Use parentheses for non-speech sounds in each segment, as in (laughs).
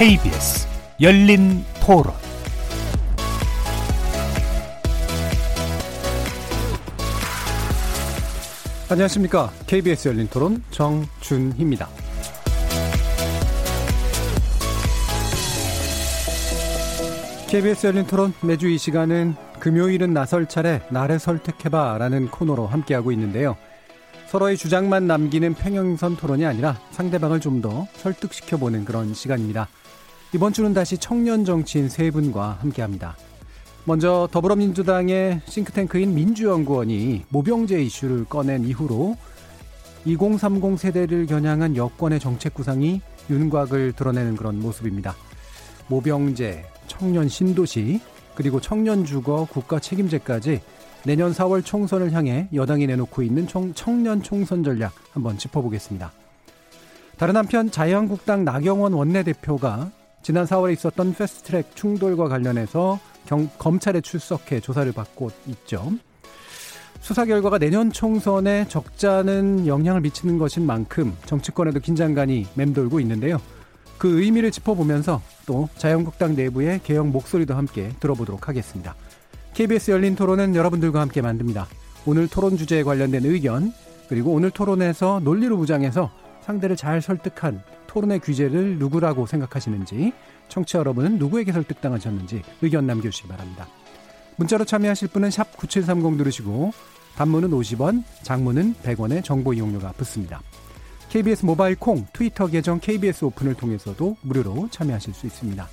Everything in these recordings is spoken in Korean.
KBS 열린 토론 안녕하십니까. KBS 열린 토론 정준희입니다. KBS 열린 토론 매주 이 시간은 금요일은 나설 차례 나를 설득해봐 라는 코너로 함께하고 있는데요. 서로의 주장만 남기는 평행선 토론이 아니라 상대방을 좀 더 설득시켜보는 그런 시간입니다. 이번 주는 다시 청년 정치인 세 분과 함께합니다. 먼저 더불어민주당의 싱크탱크인 민주연구원이 모병제 이슈를 꺼낸 이후로 2030 세대를 겨냥한 여권의 정책 구상이 윤곽을 드러내는 그런 모습입니다. 모병제, 청년 신도시, 그리고 청년 주거 국가 책임제까지 내년 4월 총선을 향해 여당이 내놓고 있는 청, 청년 총선 전략 한번 짚어보겠습니다. 다른 한편 자유한국당 나경원 원내대표가 지난 4월에 있었던 패스트트랙 충돌과 관련해서 경, 검찰에 출석해 조사를 받고 있죠. 수사 결과가 내년 총선에 적잖은 영향을 미치는 것인 만큼 정치권에도 긴장감이 맴돌고 있는데요. 그 의미를 짚어보면서 또 자유한국당 내부의 개혁 목소리도 함께 들어보도록 하겠습니다. KBS 열린 토론은 여러분들과 함께 만듭니다. 오늘 토론 주제에 관련된 의견, 그리고 오늘 토론에서 논리로 무장해서 상대를 잘 설득한 토론의 규제를 누구라고 생각하시는지, 청취자 여러분은 누구에게 설득당하셨는지 의견 남겨주시기 바랍니다. 문자로 참여하실 분은 샵9730 누르시고, 단문은 50원, 장문은 100원의 정보 이용료가 붙습니다. KBS 모바일 콩, 트위터 계정 KBS 오픈을 통해서도 무료로 참여하실 수 있습니다.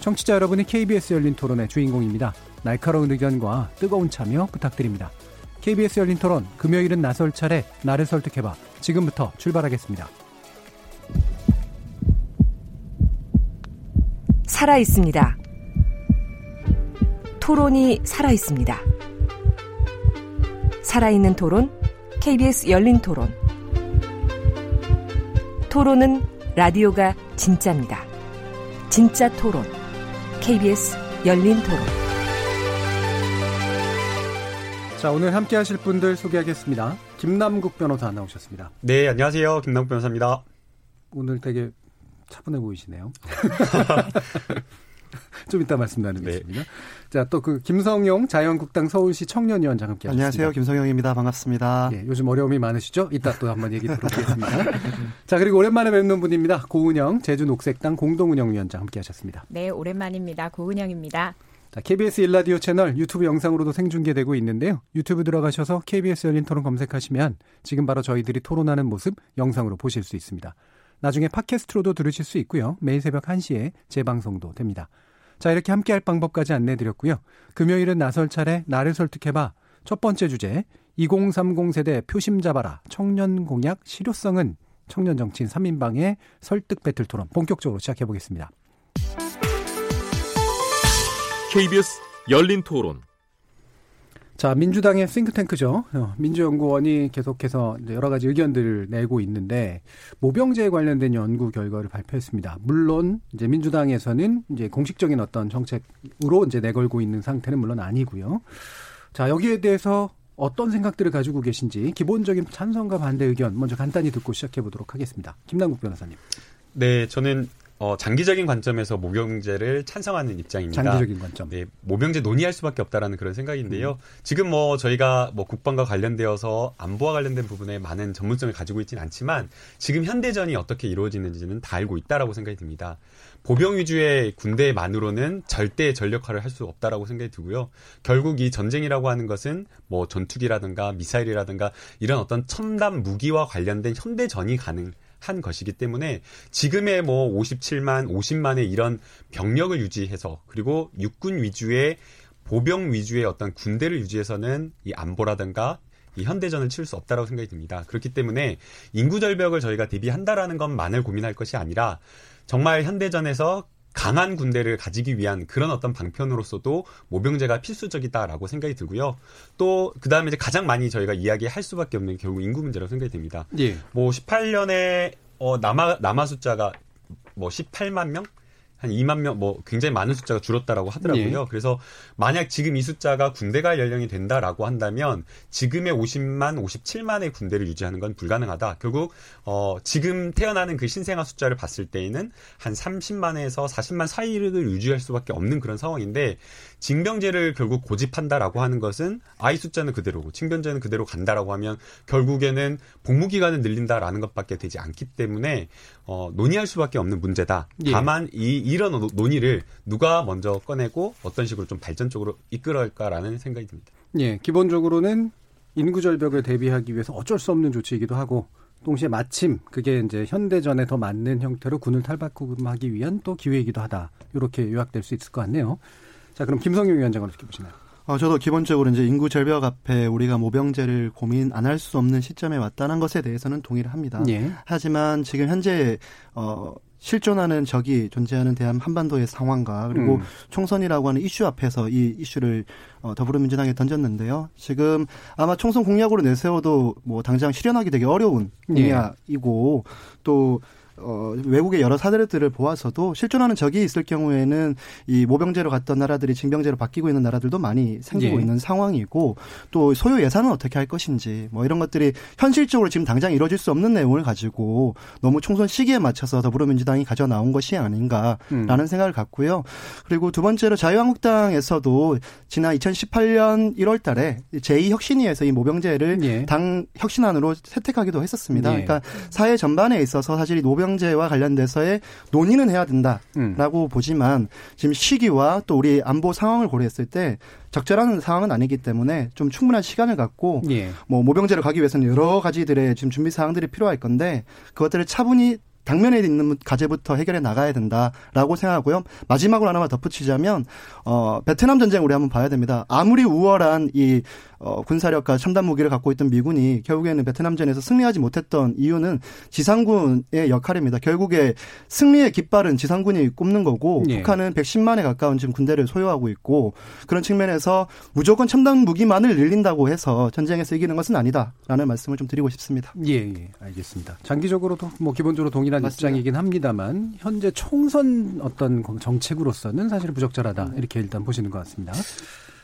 청취자 여러분이 KBS 열린 토론의 주인공입니다. 날카로운 의견과 뜨거운 참여 부탁드립니다. KBS 열린 토론 금요일은 나설 차례 나를 설득해봐 지금부터 출발하겠습니다. 살아 있습니다. 토론이 살아 있습니다. 살아있는 토론 KBS 열린 토론 토론은 라디오가 진짜입니다. 진짜 토론 KBS 열린 토론 자 오늘 함께 하실 분들 소개하겠습니다. 김남국 변호사 나오셨습니다. 네 안녕하세요 김남국 변호사입니다. 오늘 되게 차분해 보이시네요. (laughs) 좀 이따 말씀 나누겠습니다. 네. 자, 또 그 김성용 자유한국당 서울시 청년위원장 함께 하셨습니다. 안녕하세요. 김성용입니다. 반갑습니다. 예, 요즘 어려움이 많으시죠? 이따 또 한번 얘기 들어보겠습니다. (laughs) 자, 그리고 오랜만에 뵙는 분입니다. 고은영 제주 녹색당 공동운영위원장 함께 하셨습니다. 네, 오랜만입니다. 고은영입니다. 자, KBS 일라디오 채널 유튜브 영상으로도 생중계되고 있는데요. 유튜브 들어가셔서 KBS 열린 토론 검색하시면 지금 바로 저희들이 토론하는 모습 영상으로 보실 수 있습니다. 나중에 팟캐스트로도 들으실 수 있고요. 매일 새벽 1시에 재방송도 됩니다. 자, 이렇게 함께 할 방법까지 안내 드렸고요. 금요일은 나설 차례 나를 설득해봐. 첫 번째 주제 2030 세대 표심 잡아라. 청년 공약 실효성은 청년 정치인 3인방의 설득 배틀 토론 본격적으로 시작해 보겠습니다. KBS 열린 토론 자, 민주당의 싱크탱크죠. 어, 민주연구원이 계속해서 여러 가지 의견들을 내고 있는데 모병제에 관련된 연구 결과를 발표했습니다. 물론 이제 민주당에서는 이제 공식적인 어떤 정책으로 이제 내걸고 있는 상태는 물론 아니고요. 자, 여기에 대해서 어떤 생각들을 가지고 계신지 기본적인 찬성과 반대 의견 먼저 간단히 듣고 시작해 보도록 하겠습니다. 김남국 변호사님. 네, 저는 어, 장기적인 관점에서 모병제를 찬성하는 입장입니다. 장기적인 관점. 네, 모병제 논의할 수밖에 없다라는 그런 생각인데요. 음. 지금 뭐 저희가 뭐 국방과 관련되어서 안보와 관련된 부분에 많은 전문성을 가지고 있지는 않지만 지금 현대전이 어떻게 이루어지는지는 다 알고 있다라고 생각이 듭니다. 보병 위주의 군대만으로는 절대 전력화를 할 수 없다라고 생각이 들고요. 결국 이 전쟁이라고 하는 것은 뭐 전투기라든가 미사일이라든가 이런 어떤 첨단 무기와 관련된 현대전이 가능 한 것이기 때문에 지금의 뭐 57만, 50만의 이런 병력을 유지해서 그리고 육군 위주의 보병 위주의 어떤 군대를 유지해서는 이 안보라든가 이 현대전을 치를 수 없다라고 생각이 듭니다. 그렇기 때문에 인구 절벽을 저희가 대비한다라는 것만을 고민할 것이 아니라 정말 현대전에서 강한 군대를 가지기 위한 그런 어떤 방편으로서도 모병제가 필수적이다라고 생각이 들고요. 또 그다음에 이제 가장 많이 저희가 이야기할 수밖에 없는 결국 인구 문제라고 생각이 됩니다. 예. 뭐 18년에 어 남아 남아 숫자가 뭐 18만 명 한 2만 명, 뭐 굉장히 많은 숫자가 줄었다라고 하더라고요. 예. 그래서 만약 지금 이 숫자가 군대 갈 연령이 된다라고 한다면 지금의 50만, 57만의 군대를 유지하는 건 불가능하다. 결국 어 지금 태어나는 그 신생아 숫자를 봤을 때에는 한 30만에서 40만 사이를 유지할 수밖에 없는 그런 상황인데 징병제를 결국 고집한다라고 하는 것은 아이 숫자는 그대로고 징병제는 그대로 간다라고 하면 결국에는 복무 기간을 늘린다라는 것밖에 되지 않기 때문에 어 논의할 수밖에 없는 문제다. 예. 다만 이 이런 노- 논의를 누가 먼저 꺼내고 어떤 식으로 좀 발전 적으로 이끌어갈까라는 생각이 듭니다. 예, 기본적으로는 인구 절벽을 대비하기 위해서 어쩔 수 없는 조치이기도 하고 동시에 마침 그게 이제 현대전에 더 맞는 형태로 군을 탈바꿈하기 위한 또 기회이기도 하다. 이렇게 요약될 수 있을 것 같네요. 자, 그럼 김성용 위원장은 어떻게 보시나요? 어, 저도 기본적으로 이제 인구 절벽 앞에 우리가 모병제를 고민 안 할 수 없는 시점에 왔다는 것에 대해서는 동의를 합니다. 예. 하지만 지금 현재 어 실존하는 적이 존재하는 대한 한반도의 상황과 그리고 음. 총선이라고 하는 이슈 앞에서 이 이슈를 어, 더불어민주당에 던졌는데요. 지금 아마 총선 공약으로 내세워도 뭐 당장 실현하기 되게 어려운 예. 공약이고 또 어, 외국의 여러 사례들을 보아서도 실존하는 적이 있을 경우에는 이 모병제로 갔던 나라들이 징병제로 바뀌고 있는 나라들도 많이 생기고 예. 있는 상황이고 또 소요 예산은 어떻게 할 것인지 뭐 이런 것들이 현실적으로 지금 당장 이루어질 수 없는 내용을 가지고 너무 총선 시기에 맞춰서 더불어민주당이 가져 나온 것이 아닌가라는 음. 생각을 갖고요. 그리고 두 번째로 자유한국당에서도 지난 2018년 1월 달에 제2혁신위에서 이 모병제를 예. 당 혁신안으로 채택하기도 했었습니다. 예. 그러니까 사회 전반에 있어서 사실 이 노병 제와 관련돼서의 논의는 해야 된다라고 음. 보지만 지금 시기와 또 우리 안보 상황을 고려했을 때 적절한 상황은 아니기 때문에 좀 충분한 시간을 갖고 예. 뭐 모병제를 가기 위해서는 여러 가지들의 지금 준비 사항들이 필요할 건데 그것들을 차분히 당면에 있는 과제부터 해결해 나가야 된다라고 생각하고요. 마지막으로 하나만 덧붙이자면 어 베트남 전쟁 우리 한번 봐야 됩니다. 아무리 우월한 이 어, 군사력과 첨단 무기를 갖고 있던 미군이 결국에는 베트남전에서 승리하지 못했던 이유는 지상군의 역할입니다. 결국에 승리의 깃발은 지상군이 꼽는 거고 예. 북한은 110만에 가까운 지금 군대를 소유하고 있고 그런 측면에서 무조건 첨단 무기만을 늘린다고 해서 전쟁에서 이기는 것은 아니다라는 말씀을 좀 드리고 싶습니다. 예, 예, 알겠습니다. 장기적으로도 뭐 기본적으로 동 일한 맞습니다. 입장이긴 합니다만 현재 총선 어떤 정책으로서는 사실 부적절하다 이렇게 일단 보시는 것 같습니다.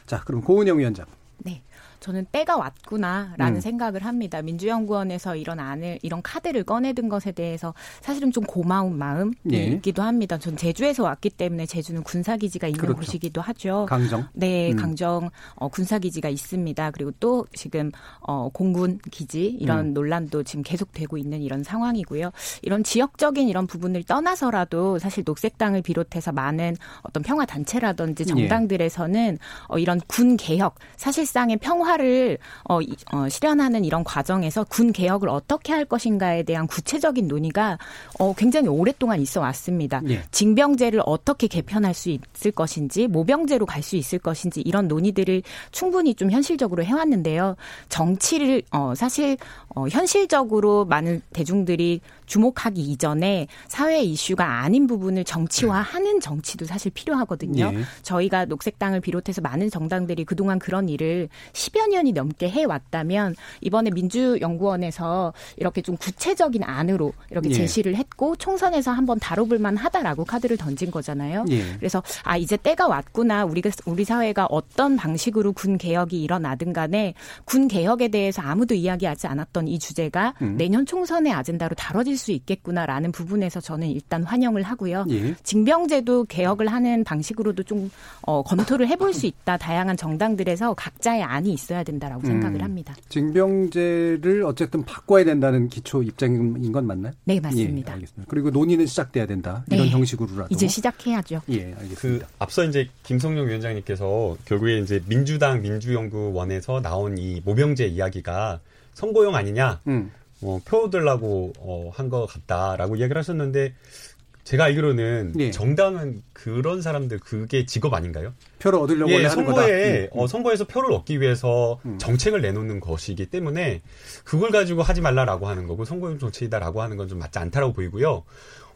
자, 그럼 고은영 위원장. 네. 저는 때가 왔구나라는 음. 생각을 합니다. 민주연구원에서 이런 안을 이런 카드를 꺼내든 것에 대해서 사실은 좀 고마운 마음이 예. 있기도 합니다. 전 제주에서 왔기 때문에 제주는 군사기지가 있는 그렇죠. 곳이기도 하죠. 강정. 네, 음. 강정 어, 군사기지가 있습니다. 그리고 또 지금 어, 공군 기지 이런 음. 논란도 지금 계속되고 있는 이런 상황이고요. 이런 지역적인 이런 부분을 떠나서라도 사실 녹색당을 비롯해서 많은 어떤 평화 단체라든지 예. 정당들에서는 어, 이런 군 개혁 사실상의 평화 를 어, 이- 어, 실현하는 이런 과정에서 군 개혁을 어떻게 할 것인가에 대한 구체적인 논의가 어, 굉장히 오랫동안 있어 왔습니다. 예. 징병제를 어떻게 개편할 수 있을 것인지 모병제로 갈 수 있을 것인지 이런 논의들을 충분히 좀 현실적으로 해왔는데요. 정치를 어 사실 어 현실적으로 많은 대중들이 주목하기 이전에 사회 이슈가 아닌 부분을 정치화하는 정치도 사실 필요하거든요. 예. 저희가 녹색당을 비롯해서 많은 정당들이 그동안 그런 일을 10여 년이 넘게 해왔다면 이번에 민주연구원에서 이렇게 좀 구체적인 안으로 이렇게 예. 제시를 했고 총선에서 한번 다뤄볼 만하다라고 카드를 던진 거잖아요. 예. 그래서 아 이제 때가 왔구나 우리가 우리 사회가 어떤 방식으로 군 개혁이 일어나든 간에 군 개혁에 대해서 아무도 이야기하지 않았던 이 주제가 음. 내년 총선의 아젠다로 다뤄질 수 있겠구나라는 부분에서 저는 일단 환영을 하고요. 예. 징병제도 개혁을 하는 방식으로도 좀 어, 검토를 해볼 수 있다. 다양한 정당들에서 각자의 안이 있어야 된다라고 음. 생각을 합니다. 징병제를 어쨌든 바꿔야 된다는 기초 입장인 건 맞나요? 네 맞습니다. 예, 알겠습니다. 그리고 논의는 시작돼야 된다. 이런 네. 형식으로라도. 이제 시작해야죠. 예, 그 알겠습니다. 앞서 이제 김성용 위원장님께서 결국에 이제 민주당 민주연구원에서 나온 이 모병제 이야기가 선거용 아니냐, 음. 뭐표 들라고 어, 한 것 같다라고 이야기를 하셨는데 제가 알기로는 예. 정당은 그런 사람들 그게 직업 아닌가요? 표를 얻으려고 예. 선거에 음, 어, 선거에서 표를 얻기 위해서 음. 정책을 내놓는 것이기 때문에 그걸 가지고 하지 말라라고 하는 거고 선거용 정책이다라고 하는 건 좀 맞지 않다라고 보이고요.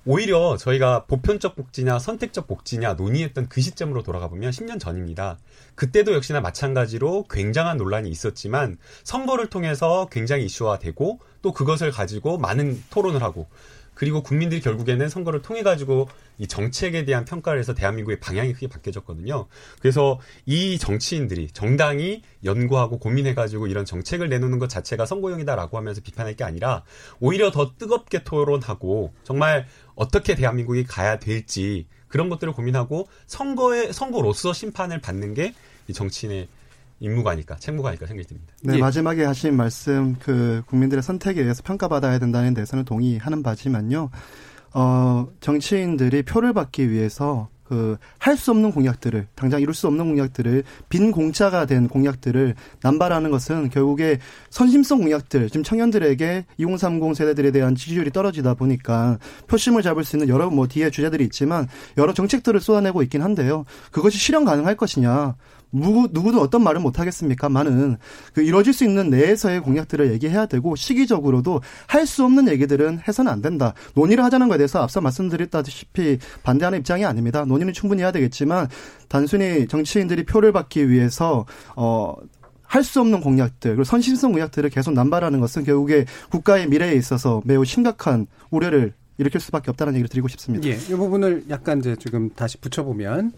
오히려 저희가 보편적 복지냐 선택적 복지냐 논의했던 그 시점으로 돌아가 보면 10년 전입니다. 그때도 역시나 마찬가지로 굉장한 논란이 있었지만 선거를 통해서 굉장히 이슈화되고 또 그것을 가지고 많은 토론을 하고 그리고 국민들이 결국에는 선거를 통해 가지고 이 정책에 대한 평가를 해서 대한민국의 방향이 크게 바뀌어졌거든요. 그래서 이 정치인들이 정당이 연구하고 고민해 가지고 이런 정책을 내놓는 것 자체가 선거용이다라고 하면서 비판할 게 아니라 오히려 더 뜨겁게 토론하고 정말 어떻게 대한민국이 가야 될지 그런 것들을 고민하고 선거에 선거로서 심판을 받는 게 이 정치인의 임무가 아닐까, 책무가 아닐까 생각이 듭니다. 네, 예. 마지막에 하신 말씀 그 국민들의 선택에 의해서 평가받아야 된다는 데서는 동의하는 바지만요. 어, 정치인들이 표를 받기 위해서 그 할 수 없는 공약들을 당장 이룰 수 없는 공약들을 빈 공짜가 된 공약들을 남발하는 것은 결국에 선심성 공약들 지금 청년들에게 2030 세대들에 대한 지지율이 떨어지다 보니까 표심을 잡을 수 있는 여러 뭐 뒤에 주제들이 있지만 여러 정책들을 쏟아내고 있긴 한데요. 그것이 실현 가능할 것이냐 누구, 누구도 어떤 말을 못 하겠습니까만은 그 이루어질 수 있는 내에서의 공약들을 얘기해야 되고 시기적으로도 할 수 없는 얘기들은 해서는 안 된다. 논의를 하자는 것에 대해서 앞서 말씀드렸다시피 반대하는 입장이 아닙니다. 논의는 충분히 해야 되겠지만 단순히 정치인들이 표를 받기 위해서 어 할수 없는 공약들, 그리고 선심성 공약들을 계속 남발하는 것은 결국에 국가의 미래에 있어서 매우 심각한 우려를 일으킬 수밖에 없다는 얘기를 드리고 싶습니다. 예, 이 부분을 약간 이제 지금 다시 붙여보면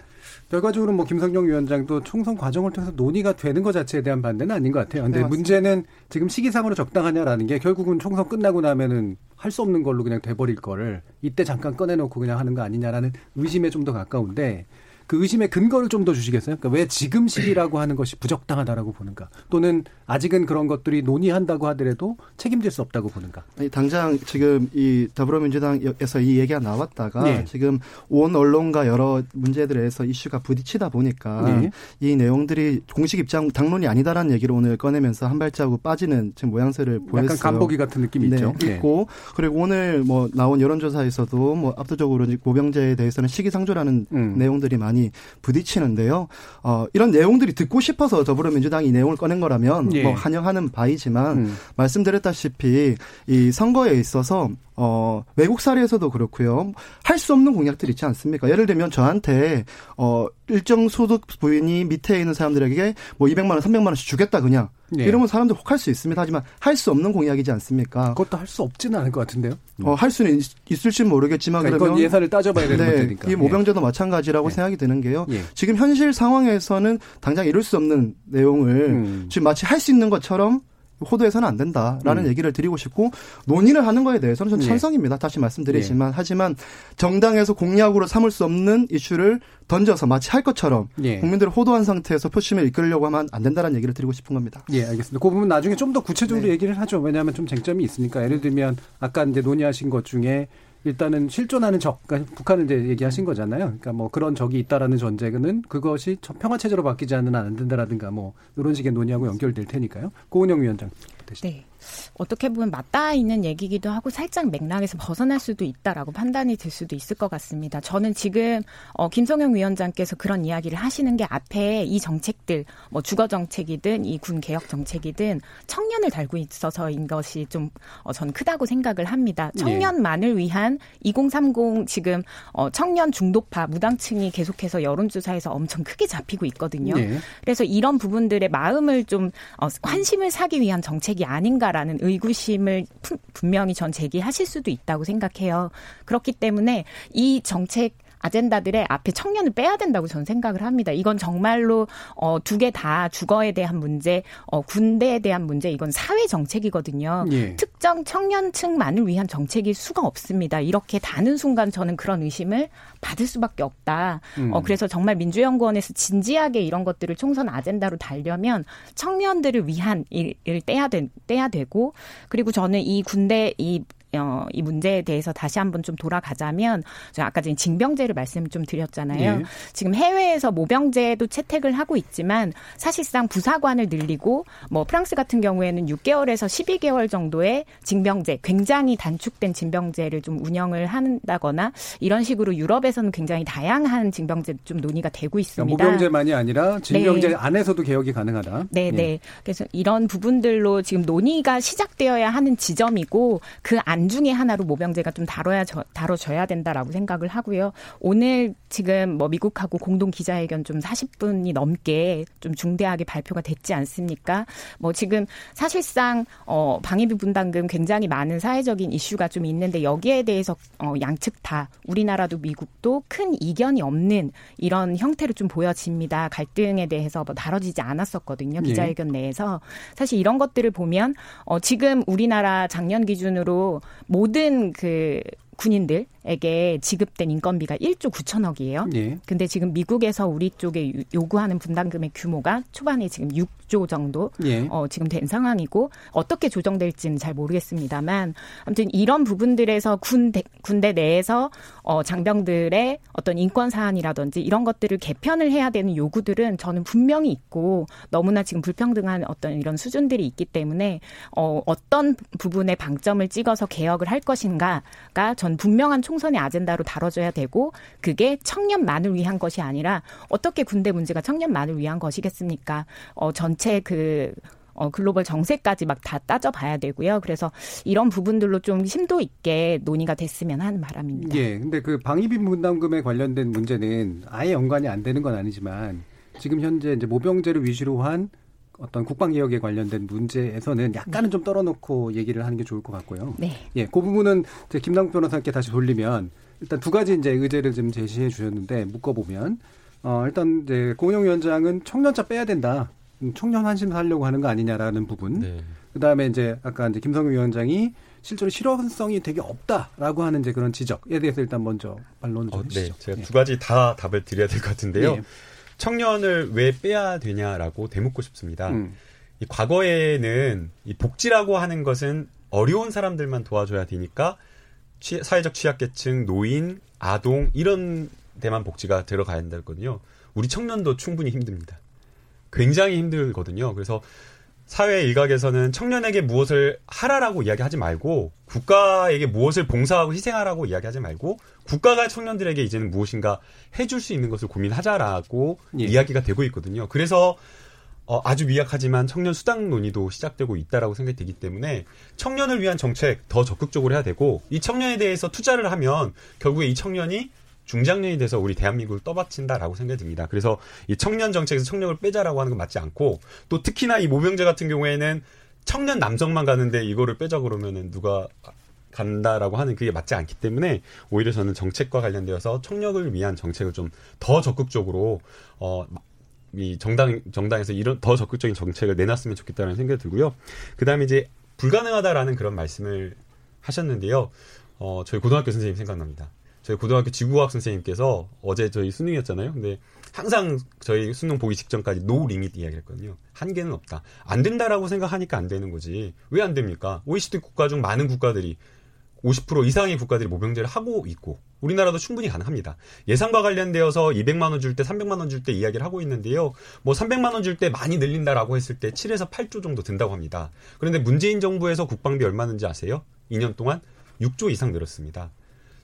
결과적으로 뭐 김성경 위원장도 총선 과정을 통해서 논의가 되는 것 자체에 대한 반대는 아닌 것 같아요. 근데 네. 문제는 지금 시기상으로 적당하냐라는 게 결국은 총선 끝나고 나면은 할 수 없는 걸로 그냥 돼버릴 거를 이때 잠깐 꺼내놓고 그냥 하는 거 아니냐라는 의심에 좀 더 가까운데 그 의심의 근거를 좀 더 주시겠어요? 그러니까 왜 지금 시기라고 하는 것이 부적당하다라고 보는가? 또는 아직은 그런 것들이 논의한다고 하더라도 책임질 수 없다고 보는가? 아니, 당장 지금 이 더불어민주당에서 이 얘기가 나왔다가 예. 지금 온 언론과 여러 문제들에서 이슈가 부딪히다 보니까 예. 이 내용들이 공식 입장 당론이 아니다라는 얘기를 오늘 꺼내면서 한 발자국 빠지는 지금 모양새를 보였어요. 약간 간보기 같은 느낌이 네, 있죠. 예. 있고 그리고 오늘 뭐 나온 여론조사에서도 뭐 압도적으로 모병제에 대해서는 시기상조라는 음. 내용들이 많이 부딪히는데요. 어, 이런 내용들이 듣고 싶어서 더불어민주당이 이 내용을 꺼낸 거라면 예. 뭐 환영하는 바이지만 음. 말씀드렸다시피 이 선거에 있어서 어 외국 사례에서도 그렇고요. 할 수 없는 공약들 있지 않습니까? 예를 들면 저한테 어 일정 소득 부인이 밑에 있는 사람들에게 뭐 200만 원, 300만 원씩 주겠다 그냥. 예. 이러면 사람들 혹할 수 있습니다. 하지만 할 수 없는 공약이지 않습니까? 그것도 할 수 없지는 않을 것 같은데요. 어, 할 수는 있, 있을지 모르겠지만 그러니까 그러면 예산을 따져봐야 되는 네, 문제니까. 이 모병제도 마찬가지라고 예. 생각이 드는 게요. 예. 지금 현실 상황에서는 당장 이룰 수 없는 내용을 음. 지금 마치 할 수 있는 것처럼 호도해서는 안 된다라는 음. 얘기를 드리고 싶고 논의를 하는 거에 대해서는 저는 예. 찬성입니다. 다시 말씀드리지만 하지만 정당에서 공약으로 삼을 수 없는 이슈를 던져서 마치 할 것처럼 예. 국민들을 호도한 상태에서 표심을 이끌려고 하면 안 된다는 얘기를 드리고 싶은 겁니다. 예, 알겠습니다. 그 부분 나중에 좀 더 구체적으로 네. 얘기를 하죠. 왜냐하면 좀 쟁점이 있으니까. 예를 들면 아까 이제 논의하신 것 중에 일단은 실존하는 적, 그러니까 북한을 이제 얘기하신 거잖아요. 그러니까 뭐 그런 적이 있다라는 전제는 그것이 평화 체제로 바뀌지 않는 안 된다라든가 뭐 이런 식의 논의하고 연결될 테니까요. 고은영 위원장 대신. 네. 어떻게 보면 맞닿아 있는 얘기기도 하고 살짝 맥락에서 벗어날 수도 있다라고 판단이 들 수도 있을 것 같습니다. 저는 지금 어, 김성영 위원장께서 그런 이야기를 하시는 게 앞에 이 정책들, 뭐 주거 정책이든 이 군 개혁 정책이든 청년을 달고 있어서인 것이 좀 어, 전 크다고 생각을 합니다. 예. 청년만을 위한 2030 지금 어, 청년 중도파 무당층이 계속해서 여론조사에서 엄청 크게 잡히고 있거든요. 예. 그래서 이런 부분들의 마음을 좀 어, 환심을 사기 위한 정책이 아닌가 라는 의구심을 푸- 분명히 전 제기하실 수도 있다고 생각해요. 그렇기 때문에 이 정책 아젠다들의 앞에 청년을 빼야 된다고 저는 생각을 합니다. 이건 정말로 어, 두 개 다 주거에 대한 문제, 어, 군대에 대한 문제, 이건 사회 정책이거든요. 예. 특정 청년층만을 위한 정책일 수가 없습니다. 이렇게 다는 순간 저는 그런 의심을 받을 수밖에 없다. 음. 어, 그래서 정말 민주연구원에서 진지하게 이런 것들을 총선 아젠다로 달려면 청년들을 위한 일을 떼야, 되, 떼야 되고 그리고 저는 이 군대 이 어, 이 문제에 대해서 다시 한번 좀 돌아가자면 저 아까 전에 징병제를 말씀을 좀 드렸잖아요. 예. 지금 해외에서 모병제도 채택을 하고 있지만 사실상 부사관을 늘리고 뭐 프랑스 같은 경우에는 6개월에서 12개월 정도의 징병제, 굉장히 단축된 징병제를 좀 운영을 한다거나 이런 식으로 유럽에서는 굉장히 다양한 징병제 좀 논의가 되고 있습니다. 그러니까 모병제만이 아니라 징병제 네. 안에서도 개혁이 가능하다. 네, 예. 네. 그래서 이런 부분들로 지금 논의가 시작되어야 하는 지점이고 그단 중에 하나로 모병제가 좀 다뤄야 다뤄져야 된다라고 생각을 하고요. 오늘 지금 뭐 미국하고 공동 기자회견 좀 40분이 넘게 좀 중대하게 발표가 됐지 않습니까? 뭐 지금 사실상 어 방위비 분담금 굉장히 많은 사회적인 이슈가 좀 있는데 여기에 대해서 어 양측 다 우리나라도 미국도 큰 이견이 없는 이런 형태로 좀 보여집니다. 갈등에 대해서 뭐 다뤄지지 않았었거든요. 예. 기자회견 내에서 사실 이런 것들을 보면 어 지금 우리나라 작년 기준으로 모든 그 군인들 에게 지급된 인건비가 1조 9천억이에요. 예. 근데 지금 미국에서 우리 쪽에 요구하는 분담금의 규모가 초반에 지금 6조 정도 예. 어, 지금 된 상황이고 어떻게 조정될지는 잘 모르겠습니다만 아무튼 이런 부분들에서 군대, 군대 내에서 어, 장병들의 어떤 인권 사안이라든지 이런 것들을 개편을 해야 되는 요구들은 저는 분명히 있고 너무나 지금 불평등한 어떤 이런 수준들이 있기 때문에 어, 어떤 부분에 방점을 찍어서 개혁을 할 것인가가 전 분명한 총 선의 아젠다로 다뤄져야 되고 그게 청년만을 위한 것이 아니라 어떻게 군대 문제가 청년만을 위한 것이겠습니까? 어, 전체 그 어, 글로벌 정세까지 막 다 따져봐야 되고요. 그래서 이런 부분들로 좀 심도 있게 논의가 됐으면 하는 바람입니다. 예. 근데 그 방위비 분담금에 관련된 문제는 아예 연관이 안 되는 건 아니지만 지금 현재 이제 모병제를 위주로 한 어떤 국방 개혁에 관련된 문제에서는 약간은 네. 좀 떨어놓고 얘기를 하는 게 좋을 것 같고요. 네. 예, 그 부분은 김남국 변호사께 다시 돌리면 일단 두 가지 이제 의제를 좀 제시해 주셨는데 묶어보면 어, 일단 이제 고은영 위원장은 청년차 빼야 된다. 음, 청년 한심 살려고 하는 거 아니냐라는 부분. 네. 그 다음에 이제 아까 이제 김성규 위원장이 실제로 실효성이 되게 없다라고 하는 이제 그런 지적에 대해서 일단 먼저 반론을 좀 어, 네. 해주시죠. 네. 제가 예. 두 가지 다 답을 드려야 될 것 같은데요. 예. 청년을 왜 빼야 되냐라고 되묻고 싶습니다. 음. 이 과거에는 이 복지라고 하는 것은 어려운 사람들만 도와줘야 되니까 취, 사회적 취약계층, 노인, 아동 이런 데만 복지가 들어가야 된다거든요. 우리 청년도 충분히 힘듭니다. 굉장히 힘들거든요. 그래서 사회 일각에서는 청년에게 무엇을 하라라고 이야기하지 말고 국가에게 무엇을 봉사하고 희생하라고 이야기하지 말고 국가가 청년들에게 이제는 무엇인가 해줄 수 있는 것을 고민하자라고 예. 이야기가 되고 있거든요. 그래서 어, 아주 미약하지만 청년 수당 논의도 시작되고 있다라고 생각이 되기 때문에 청년을 위한 정책 더 적극적으로 해야 되고 이 청년에 대해서 투자를 하면 결국에 이 청년이 중장년이 돼서 우리 대한민국을 떠받친다라고 생각이 듭니다. 그래서 이 청년 정책에서 청력을 빼자라고 하는 건 맞지 않고 또 특히나 이 모병제 같은 경우에는 청년 남성만 가는데 이거를 빼자 그러면은 누가 간다라고 하는 그게 맞지 않기 때문에 오히려 저는 정책과 관련되어서 청력을 위한 정책을 좀 더 적극적으로 어 이 정당 정당에서 이런 더 적극적인 정책을 내놨으면 좋겠다는 생각이 들고요. 그다음에 이제 불가능하다라는 그런 말씀을 하셨는데요. 어 저희 고등학교 선생님 생각납니다. 저희 고등학교 지구과학 선생님께서 어제 저희 수능이었잖아요. 근데 항상 저희 수능 보기 직전까지 no limit 이야기를 했거든요. 한계는 없다. 안 된다라고 생각하니까 안 되는 거지. 왜 안 됩니까? OECD 국가 중 많은 국가들이 50% 이상의 국가들이 모병제를 하고 있고 우리나라도 충분히 가능합니다. 예산과 관련되어서 200만 원 줄 때, 300만 원 줄 때 이야기를 하고 있는데요. 뭐 300만 원 줄 때 많이 늘린다라고 했을 때 7에서 8조 정도 든다고 합니다. 그런데 문재인 정부에서 국방비 얼마 는지 아세요? 2년 동안 6조 이상 늘었습니다.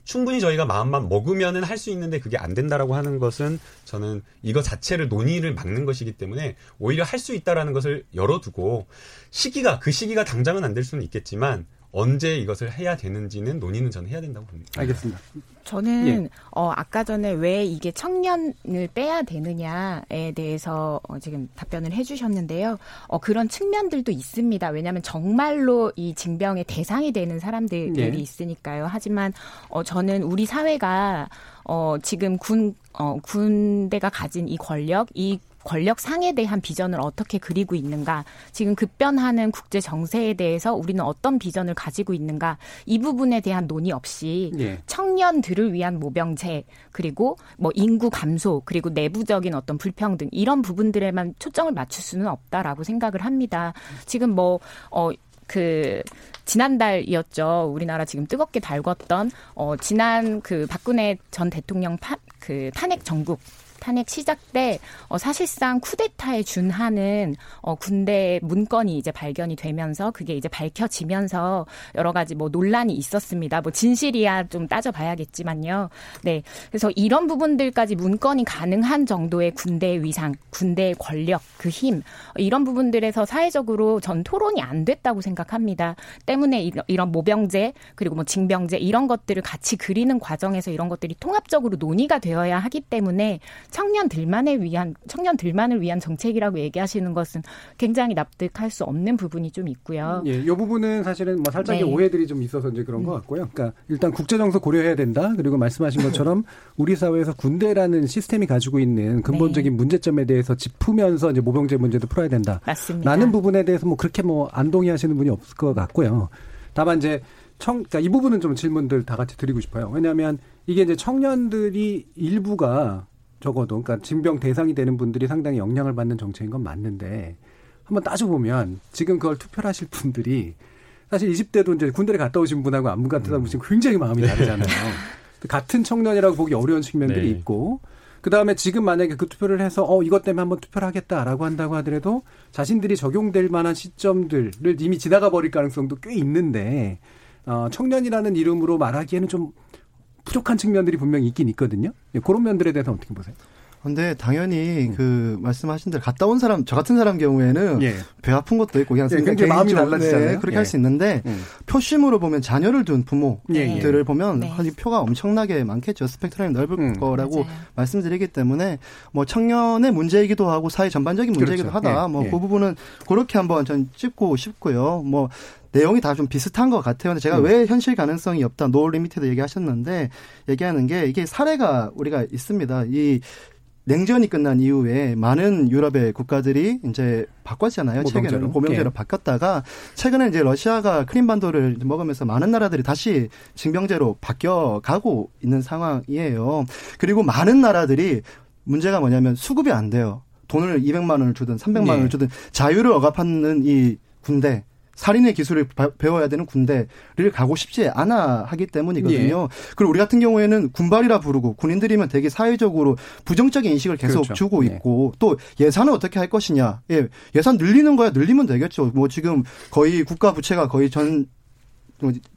충분히 저희가 마음만 먹으면은 할 수 있는데 그게 안 된다라고 하는 것은 저는 이거 자체를 논의를 막는 것이기 때문에 오히려 할 수 있다라는 것을 열어두고 시기가 그 시기가 당장은 안 될 수는 있겠지만 언제 이것을 해야 되는지는 논의는 저는 해야 된다고 봅니다. 알겠습니다. 저는 예. 어 아까 전에 왜 이게 청년을 빼야 되느냐에 대해서 어 지금 답변을 해주셨는데요. 어 그런 측면들도 있습니다. 왜냐하면 정말로 이 징병의 대상이 되는 사람들이 예. 있으니까요. 하지만 어 저는 우리 사회가 어 지금 군 어, 군대가 가진 이 권력, 이 권력 상에 대한 비전을 어떻게 그리고 있는가, 지금 급변하는 국제 정세에 대해서 우리는 어떤 비전을 가지고 있는가, 이 부분에 대한 논의 없이 예. 청년들을 위한 모병제, 그리고 뭐 인구 감소, 그리고 내부적인 어떤 불평등, 이런 부분들에만 초점을 맞출 수는 없다라고 생각을 합니다. 지금 뭐, 어, 그 지난달이었죠. 우리나라 지금 뜨겁게 달궜던 어 지난 그 박근혜 전 대통령 파, 그 탄핵 전국 탄핵 시작 때 어, 사실상 쿠데타에 준하는 어, 군대 문건이 이제 발견이 되면서 그게 이제 밝혀지면서 여러 가지 뭐 논란이 있었습니다. 뭐 진실이야 좀 따져봐야겠지만요. 네, 그래서 이런 부분들까지 문건이 가능한 정도의 군대의 위상, 군대의 권력, 그 힘 이런 부분들에서 사회적으로 전 토론이 안 됐다고 생각합니다. 때문에 이런 모병제 그리고 뭐 징병제 이런 것들을 같이 그리는 과정에서 이런 것들이 통합적으로 논의가 되어야 하기 때문에 청년들만을 위한 청년들만을 위한 정책이라고 얘기하시는 것은 굉장히 납득할 수 없는 부분이 좀 있고요. 예, 이 부분은 사실은 뭐 살짝의 네. 오해들이 좀 있어서 이제 그런 것 같고요. 그러니까 일단 국제 정서 고려해야 된다. 그리고 말씀하신 것처럼 (laughs) 우리 사회에서 군대라는 시스템이 가지고 있는 근본적인 네. 문제점에 대해서 짚으면서 이제 모병제 문제도 풀어야 된다. 맞습니다. 라는 부분에 대해서 뭐 그렇게 뭐 안 동의하시는 분이 없을 것 같고요. 다만 이제 청, 그러니까 이 부분은 좀 질문들 다 같이 드리고 싶어요. 왜냐하면 이게 이제 청년들이 일부가 적어도 그러니까 징병 대상이 되는 분들이 상당히 영향을 받는 정책인 건 맞는데 한번 따져보면 지금 그걸 투표를 하실 분들이 사실 20대도 이제 군대를 갔다 오신 분하고 안 갔다 오신 분 굉장히 마음이 다르잖아요. 같은 청년이라고 보기 어려운 측면들이 네. 있고 그 다음에 지금 만약에 그 투표를 해서 어 이것 때문에 한번 투표를 하겠다라고 한다고 하더라도 자신들이 적용될 만한 시점들을 이미 지나가 버릴 가능성도 꽤 있는데 어 청년이라는 이름으로 말하기에는 좀 부족한 측면들이 분명히 있긴 있거든요. 예, 그런 면들에 대해서 어떻게 보세요? 근데 당연히 음. 그 말씀하신 대로 갔다 온 사람 저 같은 사람 경우에는 예. 배 아픈 것도 있고 그냥 예, 굉장히 마음이 개인적으로, 달라지잖아요. 네, 그렇게 예. 할수 있는데 음. 표심으로 보면 자녀를 둔 예, 부모들을 예. 보면 네. 한 표가 엄청나게 많겠죠. 스펙트럼이 넓을 음. 거라고 맞아요. 말씀드리기 때문에 뭐 청년의 문제이기도 하고 사회 전반적인 문제이기도 그렇죠. 하다. 예, 뭐 예. 그 부분은 그렇게 한번 전 짚고 싶고요. 뭐 내용이 다 좀 비슷한 것 같아요. 근데 제가 음. 왜 현실 가능성이 없다, 노 리미티드 얘기하셨는데 얘기하는 게 이게 사례가 우리가 있습니다. 이 냉전이 끝난 이후에 많은 유럽의 국가들이 이제 바꿨잖아요. 최근에는 모병제로 예. 바뀌었다가 최근에 이제 러시아가 크림반도를 먹으면서 많은 나라들이 다시 징병제로 바뀌어 가고 있는 상황이에요. 그리고 많은 나라들이 문제가 뭐냐면 수급이 안 돼요. 돈을 200만 원을 주든 300만 예. 원을 주든 자유를 억압하는 이 군대 살인의 기술을 바- 배워야 되는 군대를 가고 싶지 않아 하기 때문이거든요. 그리고 우리 같은 경우에는 군발이라 부르고 군인들이면 되게 사회적으로 부정적인 인식을 계속 그렇죠. 주고 예. 있고 또 예산을 어떻게 할 것이냐. 예. 예산 늘리는 거야 늘리면 되겠죠. 뭐 지금 거의 국가 부채가 거의 전뭐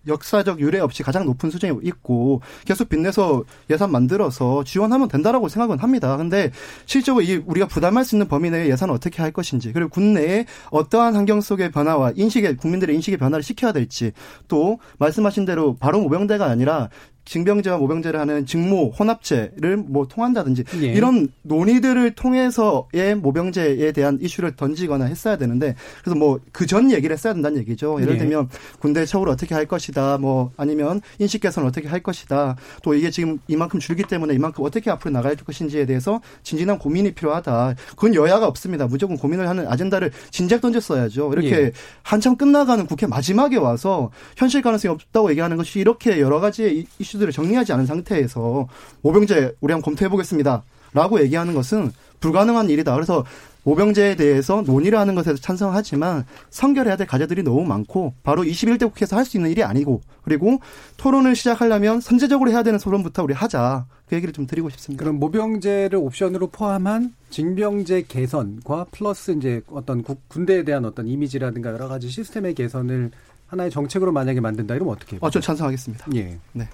역사적 유례 없이 가장 높은 수준에 있고 계속 빚내서 예산 만들어서 지원하면 된다라고 생각은 합니다. 근데 실제로 이 우리가 부담할 수 있는 범위 내에 예산을 어떻게 할 것인지 그리고 국내에 어떠한 환경 속의 변화와 인식의 국민들의 인식의 변화를 시켜야 될지 또 말씀하신 대로 바로 모병대가 아니라 징병제와 모병제를 하는 직무 혼합제를 뭐 통한다든지 예. 이런 논의들을 통해서의 모병제에 대한 이슈를 던지거나 했어야 되는데 그래서 뭐 그 전 얘기를 했어야 된다는 얘기죠. 예를 예. 들면 군대 처우를 어떻게 할 것이다. 뭐 아니면 인식 개선을 어떻게 할 것이다. 또 이게 지금 이만큼 줄기 때문에 이만큼 어떻게 앞으로 나갈 것인지에 대해서 진진한 고민이 필요하다. 그건 여야가 없습니다. 무조건 고민을 하는 아젠다를 진작 던졌어야죠. 이렇게 예. 한참 끝나가는 국회 마지막에 와서 현실 가능성이 없다고 얘기하는 것이 이렇게 여러 가지의 이- 이슈들을 정리하지 않은 상태에서 모병제 우리 한번 검토해 보겠습니다. 라고 얘기하는 것은 불가능한 일이다. 그래서 모병제에 대해서 논의를 하는 것에 찬성하지만 선결해야 될 과제들이 너무 많고 바로 21대 국회에서 할 수 있는 일이 아니고 그리고 토론을 시작하려면 선제적으로 해야 되는 토론부터 우리 하자. 그 얘기를 좀 드리고 싶습니다. 그럼 모병제를 옵션으로 포함한 징병제 개선과 플러스 이제 어떤 국- 군대에 대한 어떤 이미지라든가 여러 가지 시스템의 개선을 하나의 정책으로 만약에 만든다 이러면 어떻게 해요? 어, 전 찬성하겠습니다. 예. 네.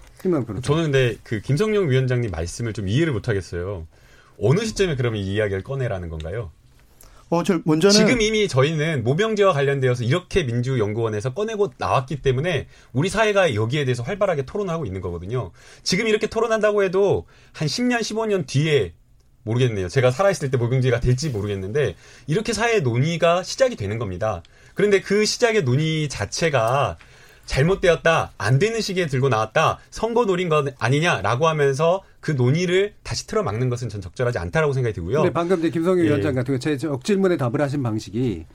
그렇죠. 저는 근데 그 김성용 위원장님 말씀을 좀 이해를 못 하겠어요. 어느 시점에 그러면 이 이야기를 꺼내라는 건가요? 어, 저 먼저는 지금 이미 저희는 모병제와 관련되어서 이렇게 민주연구원에서 꺼내고 나왔기 때문에 우리 사회가 여기에 대해서 활발하게 토론하고 있는 거거든요. 지금 이렇게 토론한다고 해도 한 10년, 15년 뒤에 모르겠네요. 제가 살아있을 때 모병제가 될지 모르겠는데 이렇게 사회 논의가 시작이 되는 겁니다. 그런데 그 시작의 논의 자체가 잘못되었다, 안 되는 시기에 들고 나왔다, 선거 노린 것 아니냐라고 하면서 그 논의를 다시 틀어막는 것은 전 적절하지 않다라고 생각이 들고요. 근데 방금 이제 김성일 예. 위원장 같은 경우 제 역질문에 답을 하신 방식이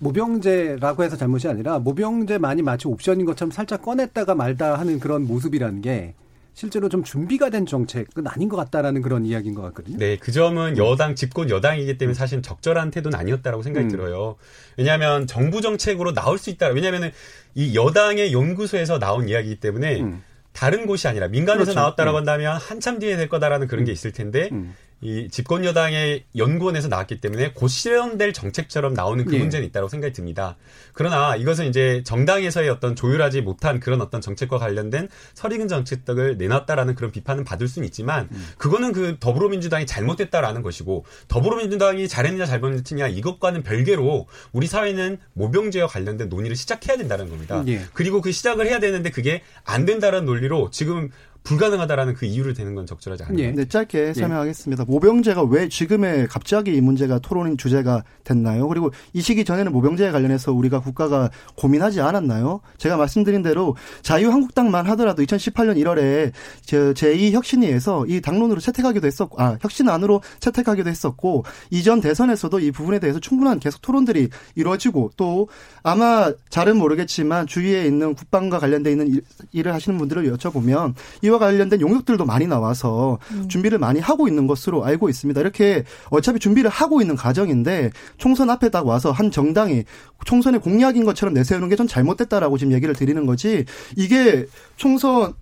모병제라고 해서 잘못이 아니라 모병제만이 마치 옵션인 것처럼 살짝 꺼냈다가 말다 하는 그런 모습이라는 게 실제로 좀 준비가 된 정책은 아닌 것 같다라는 그런 이야기인 것 같거든요. 네, 그 점은 여당 집권 여당이기 때문에 사실 적절한 태도는 아니었다라고 생각이 음. 들어요. 왜냐하면 정부 정책으로 나올 수 있다. 왜냐하면 이 여당의 연구소에서 나온 이야기이기 때문에 음. 다른 곳이 아니라 민간에서 그렇죠. 나왔다라고 음. 한다면 한참 뒤에 될 거다라는 그런 게 있을 텐데 음. 이 집권 여당의 연구원에서 나왔기 때문에 곧 실현될 정책처럼 나오는 그 예. 문제는 있다고 생각이 듭니다. 그러나 이것은 이제 정당에서의 어떤 조율하지 못한 그런 어떤 정책과 관련된 설익은 정책들을 내놨다라는 그런 비판은 받을 수는 있지만 그거는 그 더불어민주당이 잘못됐다라는 것이고 더불어민주당이 잘했느냐 잘못했느냐 이것과는 별개로 우리 사회는 모병제와 관련된 논의를 시작해야 된다는 겁니다. 예. 그리고 그 시작을 해야 되는데 그게 안 된다는 논리로 지금 불가능하다라는 그 이유를 대는 건 적절하지 않아요. 예. 네, 짧게 설명하겠습니다. 모병제가 왜 지금의 갑자기 이 문제가 토론 주제가 됐나요? 그리고 이 시기 전에는 모병제에 관련해서 우리가 국가가 고민하지 않았나요? 제가 말씀드린 대로 자유한국당만 하더라도 2018년 1월에 저 제2혁신위에서 이 당론으로 채택하기도 했었고, 아, 혁신안으로 채택하기도 했었고, 이전 대선에서도 이 부분에 대해서 충분한 계속 토론들이 이루어지고, 또 아마 잘은 모르겠지만 주위에 있는 국방과 관련돼 있는 일- 일을 하시는 분들을 여쭤보면 이와 관련된 용역들도 많이 나와서 준비를 많이 하고 있는 것으로 알고 있습니다. 이렇게 어차피 준비를 하고 있는 과정인데 총선 앞에 딱 와서 한 정당이 총선의 공약인 것처럼 내세우는 게전 잘못됐다라고 지금 얘기를 드리는 거지 이게 총선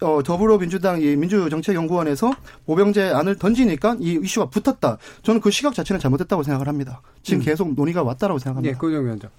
어, 더불어민주당 이 민주정책연구원에서 모병제 안을 던지니까 이 이슈가 붙었다. 저는 그 시각 자체는 잘못됐다고 생각을 합니다. 지금 계속 논의가 왔다라고 예, 생각합니다. 고정 위원장.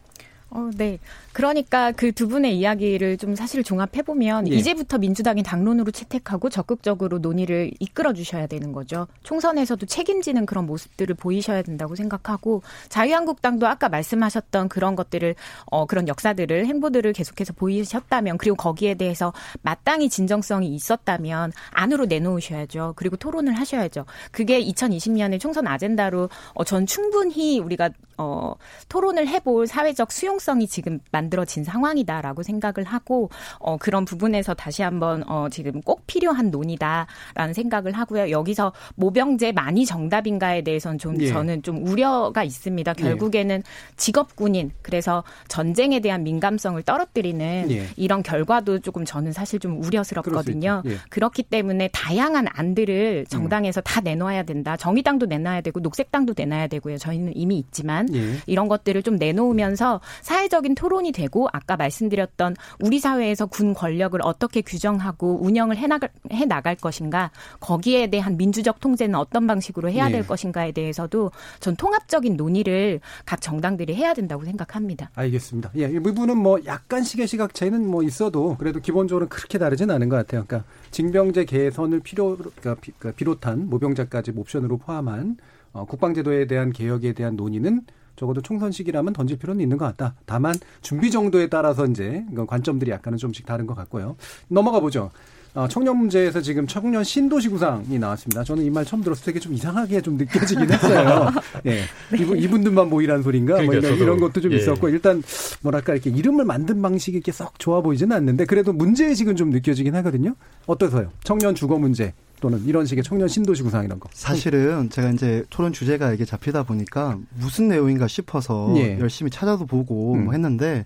어, 네. 그러니까 그 두 분의 이야기를 좀 사실 종합해 보면 예. 이제부터 민주당이 당론으로 채택하고 적극적으로 논의를 이끌어 주셔야 되는 거죠. 총선에서도 책임지는 그런 모습들을 보이셔야 된다고 생각하고 자유한국당도 아까 말씀하셨던 그런 것들을 어, 그런 역사들을 행보들을 계속해서 보이셨다면 그리고 거기에 대해서 마땅히 진정성이 있었다면 안으로 내놓으셔야죠. 그리고 토론을 하셔야죠. 그게 2020년의 총선 아젠다로 어, 전 충분히 우리가 어, 토론을 해볼 사회적 수용성이 지금 만 들어진 상황이다라고 생각을 하고 어, 그런 부분에서 다시 한번 어, 지금 꼭 필요한 논의다라는 생각을 하고요. 여기서 모병제 많이 정답인가에 대해서는 좀 예. 저는 좀 우려가 있습니다. 결국에는 직업군인 그래서 전쟁에 대한 민감성을 떨어뜨리는 예. 이런 결과도 조금 저는 사실 좀 우려스럽거든요. 예. 그렇기 때문에 다양한 안들을 정당에서 다 내놓아야 된다. 정의당도 내놔야 되고 녹색당도 내놔야 되고요. 저희는 이미 있지만 예. 이런 것들을 좀 내놓으면서 사회적인 토론이 되고 아까 말씀드렸던 우리 사회에서 군 권력을 어떻게 규정하고 운영을 해나갈, 해나갈 것인가 거기에 대한 민주적 통제는 어떤 방식으로 해야 예. 될 것인가에 대해서도 전 통합적인 논의를 각 정당들이 해야 된다고 생각합니다. 알겠습니다. 예, 이 부분은 뭐 약간씩의 시각 차이는 뭐 있어도 그래도 기본적으로 그렇게 다르진 않은 것 같아요. 그러니까 징병제 개선을 필요 그러니까 비- 그러니까 비롯한 모병자까지 옵션으로 포함한 어, 국방제도에 대한 개혁에 대한 논의는 적어도 총선 시기라면 던질 필요는 있는 것 같다. 다만 준비 정도에 따라서 이제 관점들이 약간은 좀씩 다른 것 같고요. 넘어가 보죠. 어, 청년 문제에서 지금 청년 신도시 구상이 나왔습니다. 저는 이 말 처음 들었을 때 이게 좀 이상하게 좀 느껴지긴 (laughs) 했어요. 예. 이분, 이분들만 모이란 소린가? 뭐 그러니까요, 이런, 저도. 이런 것도 좀 예. 있었고, 일단 뭐랄까 이렇게 이름을 만든 방식이 이렇게 썩 좋아 보이지는 않는데 그래도 문제의식은 좀 느껴지긴 하거든요. 어떠세요? 청년 주거 문제 또는 이런 식의 청년 신도시 구상 이런 거. 사실은 제가 이제 토론 주제가 이게 잡히다 보니까 무슨 내용인가 싶어서 예. 열심히 찾아도 보고 음. 뭐 했는데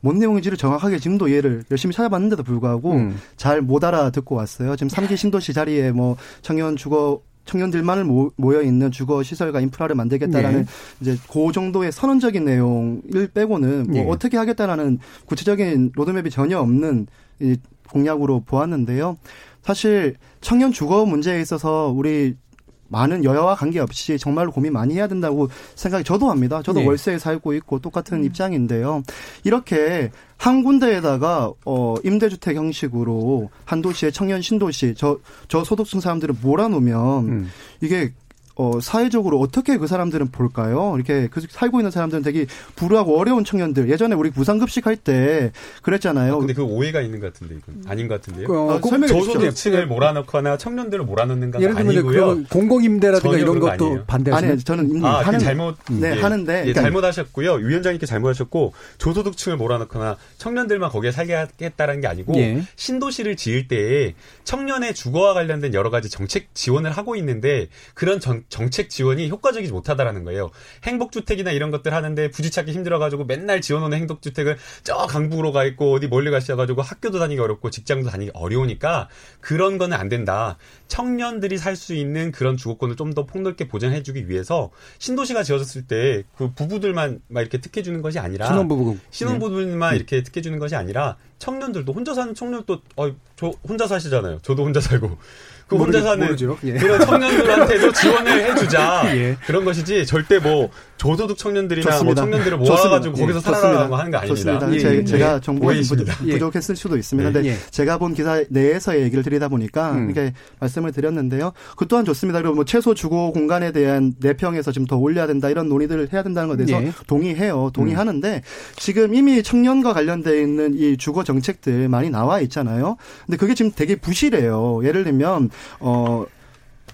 뭔 내용인지를 정확하게 지금도 이해를 열심히 찾아봤는데도 불구하고 음. 잘못 알아듣고 왔어요. 지금 3기 신도시 자리에 뭐 청년 주거 청년들만을 모, 모여 있는 주거 시설과 인프라를 만들겠다라는 네. 이제 그 정도의 선언적인 내용을 빼고는 뭐 예. 어떻게 하겠다라는 구체적인 로드맵이 전혀 없는 이 공약으로 보았는데요. 사실 청년 주거 문제에 있어서 우리 많은 여야와 관계없이 정말로 고민 많이 해야 된다고 생각이 저도 합니다. 저도 네. 월세에 살고 있고 똑같은 입장인데요. 이렇게 한 군데에다가 어 임대주택 형식으로 한 도시의 청년 신도시 저 저 소득층 사람들을 몰아놓으면 음. 이게 어, 사회적으로 어떻게 그 사람들은 볼까요? 이렇게 그 살고 있는 사람들은 되게 불우하고 어려운 청년들. 예전에 우리 무상급식 할 때 그랬잖아요. 근데 그 오해가 있는 것 같은데 이건 아닌 것 같은데요. 어, 아, 꼭 설명해. 저소득층을 몰아넣거나 청년들을 몰아넣는가 예를 들면 아니고요. 공공임대라든가 이런 것도 아니에요. 반대하시는 아니, 저는 이미 아, 그 하는 잘못 네, 예. 하는데 예, 그러니까 잘못하셨고요. 위원장님께 잘못하셨고 조소득층을 몰아넣거나 청년들만 거기에 살게 하겠다는 게 아니고 예. 신도시를 지을 때 청년의 주거와 관련된 여러 가지 정책 지원을 하고 있는데 그런 정, 정책 지원이 효과적이지 못하다라는 거예요. 행복주택이나 이런 것들 하는데 부지 찾기 힘들어가지고 맨날 지어놓는 행복주택을 저 강북으로 가 있고 어디 멀리 가셔가지고 학교도 다니기 어렵고 직장도 다니기 어려우니까 그런 거는 안 된다. 청년들이 살 수 있는 그런 주거권을 좀 더 폭넓게 보장해주기 위해서 신도시가 지어졌을 때 그 부부들만 막 이렇게 특혜 주는 것이 아니라 신혼부부 신혼부부만 이렇게 특혜 주는 것이 아니라 청년들도 혼자 사는 청년도 어, 저 혼자 사시잖아요. 저도 혼자 살고 그 혼자 사는 모르죠. 예. 그런 청년들한테도 지원을 해주자 (laughs) 예. 그런 것이지 절대 뭐 저소득 청년들이나 뭐 좋습니다. 청년들을 좋습니다. 모아가지고 예, 거기서 살아라고 하는 거 아닙니다. 좋습니다. 예, 제, 예. 제가 정보가 좀 오해이십니다. 부족- 부족 했을 수도 있습니다. 네. 근데 예. 제가 본 기사 내에서의 얘기를 드리다 보니까 음. 이렇게 말씀을 드렸는데요. 그 또한 좋습니다. 그리고 뭐 최소 주거 공간에 대한 내평에서 좀더 올려야 된다 이런 논의들을 해야 된다는 것에 대해서 예. 동의해요. 동의하는데 지금 이미 청년과 관련돼 있는 이 주거 정책들 많이 나와 있잖아요. 근데 그게 지금 되게 부실해요. 예를 들면 어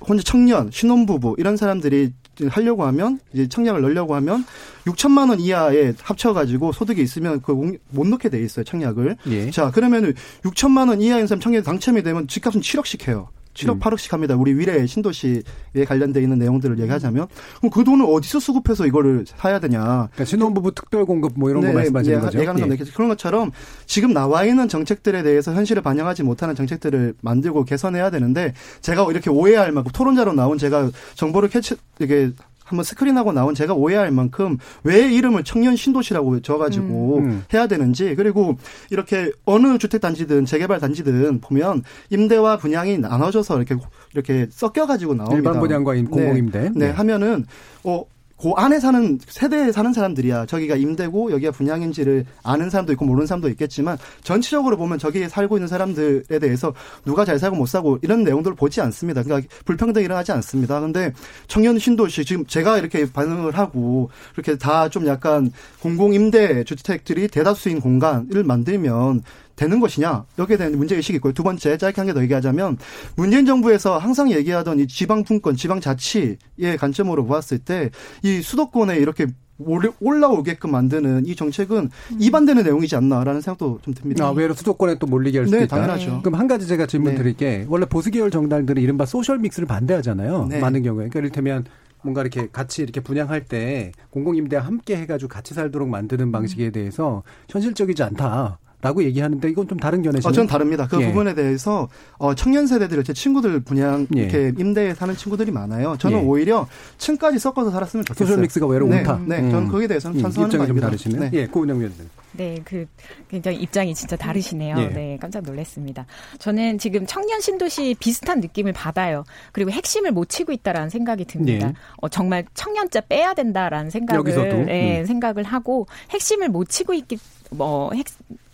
혼자 청년, 신혼부부 이런 사람들이 하려고 하면 이제 청약을 넣으려고 하면 6천만 원 이하에 합쳐가지고 소득이 있으면 그못 넣게 돼 있어요 청약을. 예. 자 그러면은 6천만 원 이하인 사람 청약에 당첨이 되면 집값은 7억씩 해요. 7억, 음. 8억씩 합니다. 우리 위례 신도시에 관련돼 있는 내용들을 얘기하자면 그럼 그 돈을 어디서 수급해서 이거를 사야 되냐? 그러니까 신혼부부 특별 공급 뭐 이런 거 말씀하시는 거죠? 예가는 예. 건데 그런 것처럼 지금 나와 있는 정책들에 대해서 현실을 반영하지 못하는 정책들을 만들고 개선해야 되는데 제가 이렇게 오해할 만큼 토론자로 나온 제가 정보를 캐치 이게 한번 스크린하고 나온 제가 오해할 만큼 왜 이름을 청년 신도시라고 줘가지고 음, 음. 해야 되는지 그리고 이렇게 어느 주택 단지든 재개발 단지든 보면 임대와 분양이 나눠져서 이렇게 이렇게 섞여가지고 나옵니다. 일반 분양과 공공임대. 네, 네, 하면은 어. 그 안에 사는 세대에 사는 사람들이야 저기가 임대고 여기가 분양인지를 아는 사람도 있고 모르는 사람도 있겠지만 전체적으로 보면 저기에 살고 있는 사람들에 대해서 누가 잘 살고 못 살고 이런 내용들을 보지 않습니다. 그러니까 불평등이 일어나지 않습니다. 근데 청년 신도시 지금 제가 이렇게 반응을 하고 이렇게 다 좀 약간 공공 임대 주택들이 대다수인 공간을 만들면 되는 것이냐 여기에 대한 문제 의식이 있고요. 두 번째 짧게 한 개 더 얘기하자면 문재인 정부에서 항상 얘기하던 이 지방 분권, 지방 자치의 관점으로 보았을 때 이 수도권에 이렇게 올라- 올라오게끔 만드는 이 정책은 이반되는 내용이지 않나라는 생각도 좀 듭니다. 아, 외로 수도권에 또 몰리게 할 수도 네, 있다. 당연하죠. 그럼 한 가지 제가 질문 네. 드릴 게. 원래 보수 계열 정당들은 이른바 소셜 믹스를 반대하잖아요. 네. 많은 경우에. 그러니까 이를테면 뭔가 이렇게 같이 이렇게 분양할 때 공공임대와 함께 해가지고 같이 살도록 만드는 방식에 대해서 현실적이지 않다. 라고 얘기하는데 이건 좀 다른 견해시죠. 어, 전 다릅니다. 그 예. 부분에 대해서 어, 청년 세대들 제 친구들 분양 예. 이렇게 임대에 사는 친구들이 많아요. 저는 예. 오히려 층까지 섞어서 살았으면 좋겠어요. 소셜 믹스가 외로 네, 옳다. 네, 음. 저는 거기에 대해서는 음, 찬성하는 입장이 좀 바입니다. 다르시네. 네. 예, 고은영 위원님. 네, 그 굉장히 입장이 진짜 다르시네요. 예. 네, 깜짝 놀랐습니다. 저는 지금 청년 신도시 비슷한 느낌을 받아요. 그리고 핵심을 못 치고 있다라는 생각이 듭니다. 예. 어, 정말 청년자 빼야 된다라는 생각을 여기서도? 예, 음. 생각을 하고 핵심을 못 치고 있기 뭐 핵,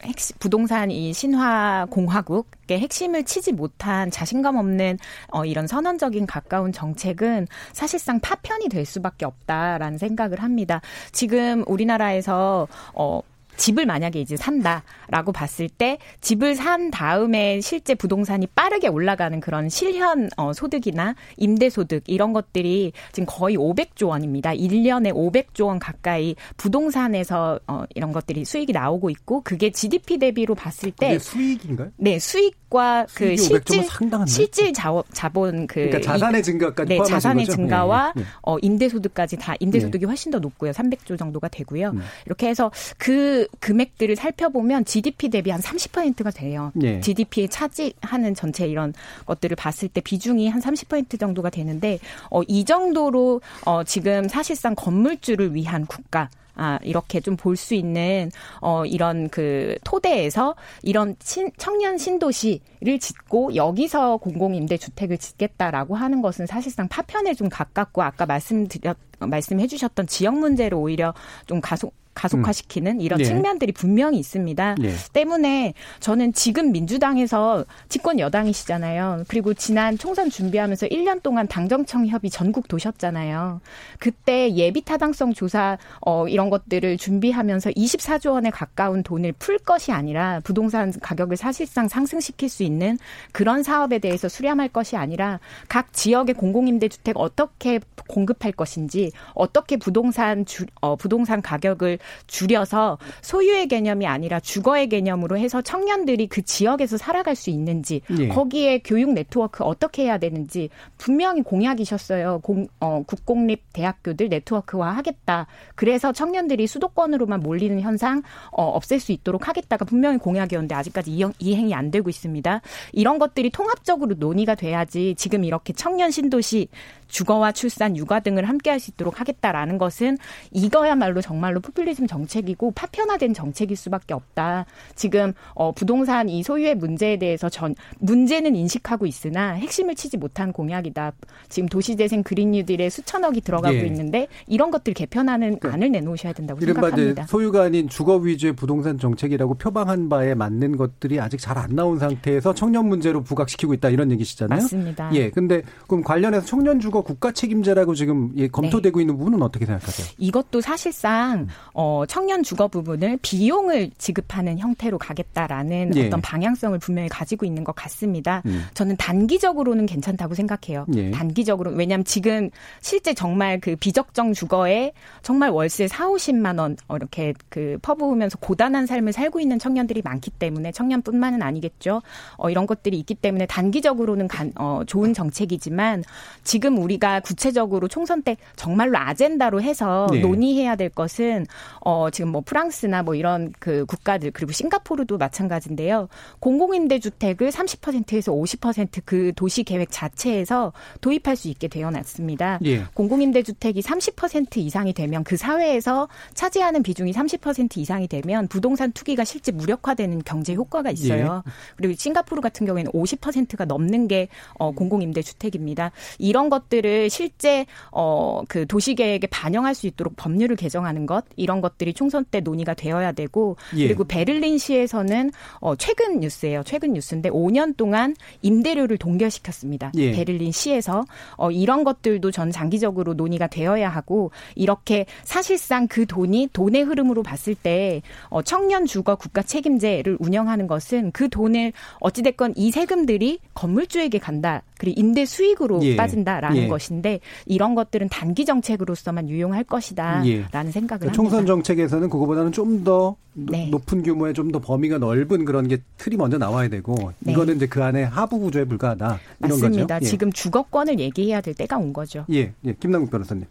핵 부동산 이 신화 공화국의 핵심을 치지 못한 자신감 없는 어, 이런 선언적인 가까운 정책은 사실상 파편이 될 수밖에 없다라는 생각을 합니다. 지금 우리나라에서 어 집을 만약에 이제 산다라고 봤을 때 집을 산 다음에 실제 부동산이 빠르게 올라가는 그런 실현 어, 소득이나 임대 소득 이런 것들이 지금 거의 500조 원입니다. 1년에 500조 원 가까이 부동산에서 어, 이런 것들이 수익이 나오고 있고 그게 GDP 대비로 봤을 때 수익인가요? 네, 수익과 그 수익이 500조 면 실질. 실질 자원, 자본 그 그러니까 자산의 증가까지 네, 자산의 거죠? 증가와 예, 예. 어, 임대 소득까지 다 임대 소득이 훨씬 더 높고요. 300조 정도가 되고요. 음. 이렇게 해서 그 금액들을 살펴보면 GDP 대비 한 30%가 돼요. 예. GDP에 차지하는 전체 이런 것들을 봤을 때 비중이 한 30% 정도가 되는데 어, 이 정도로 어, 지금 사실상 건물주를 위한 국가 아, 이렇게 좀 볼 수 있는, 어, 이런 그 토대에서 이런 친, 청년 신도시를 짓고 여기서 공공임대주택을 짓겠다라고 하는 것은 사실상 파편에 좀 가깝고 아까 말씀드렸, 말씀해 주셨던 지역 문제를 오히려 좀 가속, 가속화시키는 이런 예. 측면들이 분명히 있습니다. 예. 때문에 저는 지금 민주당에서 집권 여당이시잖아요. 그리고 지난 총선 준비하면서 1년 동안 당정청 협의 전국 도셨잖아요. 그때 예비 타당성 조사 어 이런 것들을 준비하면서 24조 원에 가까운 돈을 풀 것이 아니라 부동산 가격을 사실상 상승시킬 수 있는 그런 사업에 대해서 수렴할 것이 아니라 각 지역의 공공임대 주택 어떻게 공급할 것인지 어떻게 부동산 주, 어, 부동산 가격을 줄여서 소유의 개념이 아니라 주거의 개념으로 해서 청년들이 그 지역에서 살아갈 수 있는지 예. 거기에 교육 네트워크 어떻게 해야 되는지 분명히 공약이셨어요. 공, 어, 국공립 대학교들 네트워크화 하겠다. 그래서 청년들이 수도권으로만 몰리는 현상 어, 없앨 수 있도록 하겠다가 분명히 공약이었는데 아직까지 이행, 이행이 안 되고 있습니다. 이런 것들이 통합적으로 논의가 돼야지 지금 이렇게 청년 신도시 주거와 출산, 육아 등을 함께 할 수 있도록 하겠다라는 것은 이거야말로 정말로 포퓰리즘 포퓰리즘 정책이고 파편화된 정책일 수밖에 없다. 지금 어, 부동산 이 소유의 문제에 대해서 전 문제는 인식하고 있으나 핵심을 치지 못한 공약이다. 지금 도시재생 그린 뉴딜에 수천억이 들어가고 예. 있는데 이런 것들 개편하는 그러니까 안을 내놓으셔야 된다고 생각합니다. 소유가 아닌 주거 위주의 부동산 정책이라고 표방한 바에 맞는 것들이 아직 잘 안 나온 상태에서 청년 문제로 부각시키고 있다 이런 얘기시잖아요. 맞습니다. 예, 근데 그럼 관련해서 청년 주거 국가 책임제라고 지금 예, 검토되고 네. 있는 부분은 어떻게 생각하세요? 이것도 사실상 어, 청년 주거 부분을 비용을 지급하는 형태로 가겠다라는 예. 어떤 방향성을 분명히 가지고 있는 것 같습니다. 음. 저는 단기적으로는 괜찮다고 생각해요. 예. 단기적으로 왜냐하면 지금 실제 정말 그 비적정 주거에 정말 월세 4, 50만 원 어, 이렇게 그 퍼부으면서 고단한 삶을 살고 있는 청년들이 많기 때문에 청년뿐만은 아니겠죠. 어, 이런 것들이 있기 때문에 단기적으로는 간, 어, 좋은 정책이지만 지금 우리가 구체적으로 총선 때 정말로 아젠다로 해서 네. 논의해야 될 것은 어, 지금 뭐 프랑스나 뭐 이런 그 국가들 그리고 싱가포르도 마찬가지인데요. 공공임대 주택을 30%에서 50%그 도시 계획 자체에서 도입할 수 있게 되어 놨습니다. 예. 공공임대 주택이 30% 이상이 되면 그 사회에서 차지하는 비중이 30% 이상이 되면 부동산 투기가 실제 무력화되는 경제 효과가 있어요. 그리고 싱가포르 같은 경우에는 50%가 넘는 게 어, 공공임대 주택입니다. 이런 것들을 실제 어, 그 도시 계획에 반영할 수 있도록 법률을 개정하는 것 이런 것 들이 총선 때 논의가 되어야 되고 예. 그리고 베를린시에서는 어, 최근 뉴스예요. 최근 뉴스인데 5년 동안 임대료를 동결시켰습니다. 예. 베를린시에서 어, 이런 것들도 전 장기적으로 논의가 되어야 하고 이렇게 사실상 그 돈이 돈의 흐름으로 봤을 때 어, 청년 주거 국가 책임제를 운영하는 것은 그 돈을 어찌됐건 이 세금들이 건물주에게 간다. 그리고 임대 수익으로 예. 빠진다라는 예. 것인데 이런 것들은 단기 정책으로서만 유용할 것이다라는 예. 생각을 그러니까 총선 합니다. 정책에서는 그거보다는 좀더 네. 높은 규모의 좀 더 범위가 넓은 그런 게 틀이 먼저 나와야 되고 네. 이거는 이제 그 안에 하부 구조에 불과하다 이런 맞습니다. 거죠. 예. 지금 주거권을 얘기해야 될 때가 온 거죠. 예, 예, 김남국 변호사님.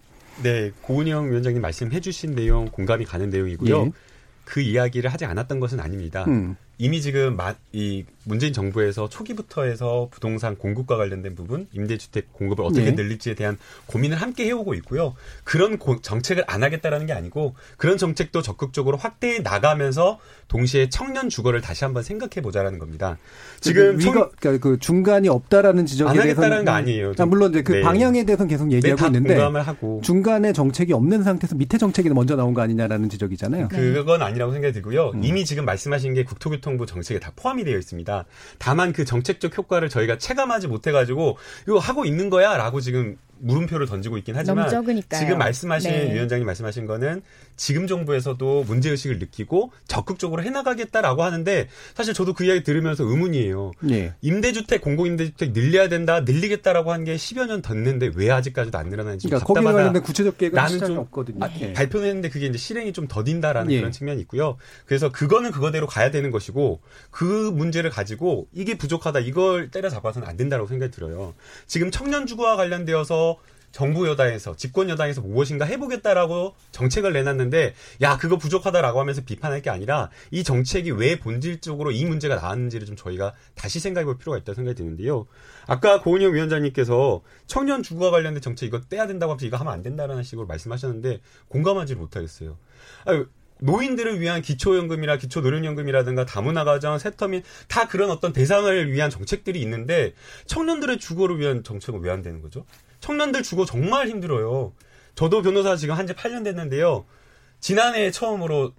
네, 고은영 위원장님 말씀해주신 내용 공감이 가는 내용이고요. 예. 그 이야기를 하지 않았던 것은 아닙니다. 음. 이미 지금 마- 이 문재인 정부에서 초기부터 해서 부동산 공급과 관련된 부분, 임대주택 공급을 어떻게 네. 늘릴지에 대한 고민을 함께 해오고 있고요. 그런 고- 정책을 안 하겠다라는 게 아니고 그런 정책도 적극적으로 확대해 나가면서 동시에 청년 주거를 다시 한번 생각해 보자라는 겁니다. 지금 그 청- 위가 그러니까 그 중간이 없다라는 지적에 안 대해서는 하겠다는 거 아니에요. 아, 물론 이제 그 네. 방향에 대해서는 계속 네, 얘기하고 다 있는데 중간에 정책이 없는 상태에서 밑에 정책이 먼저 나온 거 아니냐라는 지적이잖아요. 그건 아니라고 생각이 들고요. 음. 이미 지금 말씀하신 게 국토교통부 정책에 다 포함이 되어 있습니다. 다만 그 정책적 효과를 저희가 체감하지 못해가지고 이거 하고 있는 거야라고 지금 물음표를 던지고 있긴 하지만 너무 적으니까요. 지금 말씀하신 네. 위원장님 말씀하신 거는 지금 정부에서도 문제 의식을 느끼고 적극적으로 해나가겠다라고 하는데 사실 저도 그 이야기 들으면서 의문이에요. 예. 임대주택 공공임대주택 늘려야 된다 늘리겠다라고 한 게 10여 년 됐는데 왜 아직까지도 안 늘어나는지 그러니까 거기에 답답하다. 관련된 구체적 계획은 나는 없거든요. 아, 예. 발표는 했는데 그게 이제 실행이 좀 더딘다라는 예. 그런 측면이 있고요. 그래서 그거는 그거대로 가야 되는 것이고 그 문제를 가지고 이게 부족하다 이걸 때려잡아서는 안 된다고 생각이 들어요. 지금 청년 주거와 관련되어서 정부 여당에서 집권 여당에서 무엇인가 해보겠다라고 정책을 내놨는데 야 그거 부족하다라고 하면서 비판할 게 아니라 이 정책이 왜 본질적으로 이 문제가 나왔는지를 좀 저희가 다시 생각해볼 필요가 있다고 생각이 드는데요. 아까 고은영 위원장님께서 청년 주거와 관련된 정책 이거 떼야 된다고 하면서 이거 하면 안 된다라는 식으로 말씀하셨는데 공감하지를 못하겠어요. 아유, 노인들을 위한 기초연금이나 기초노령연금이라든가 다문화 가정, 세터민 다 그런 어떤 대상을 위한 정책들이 있는데 청년들의 주거를 위한 정책은 왜 안 되는 거죠? 청년들 주거 정말 힘들어요. 저도 변호사 지금 한 지 8년 됐는데요. 지난해 처음으로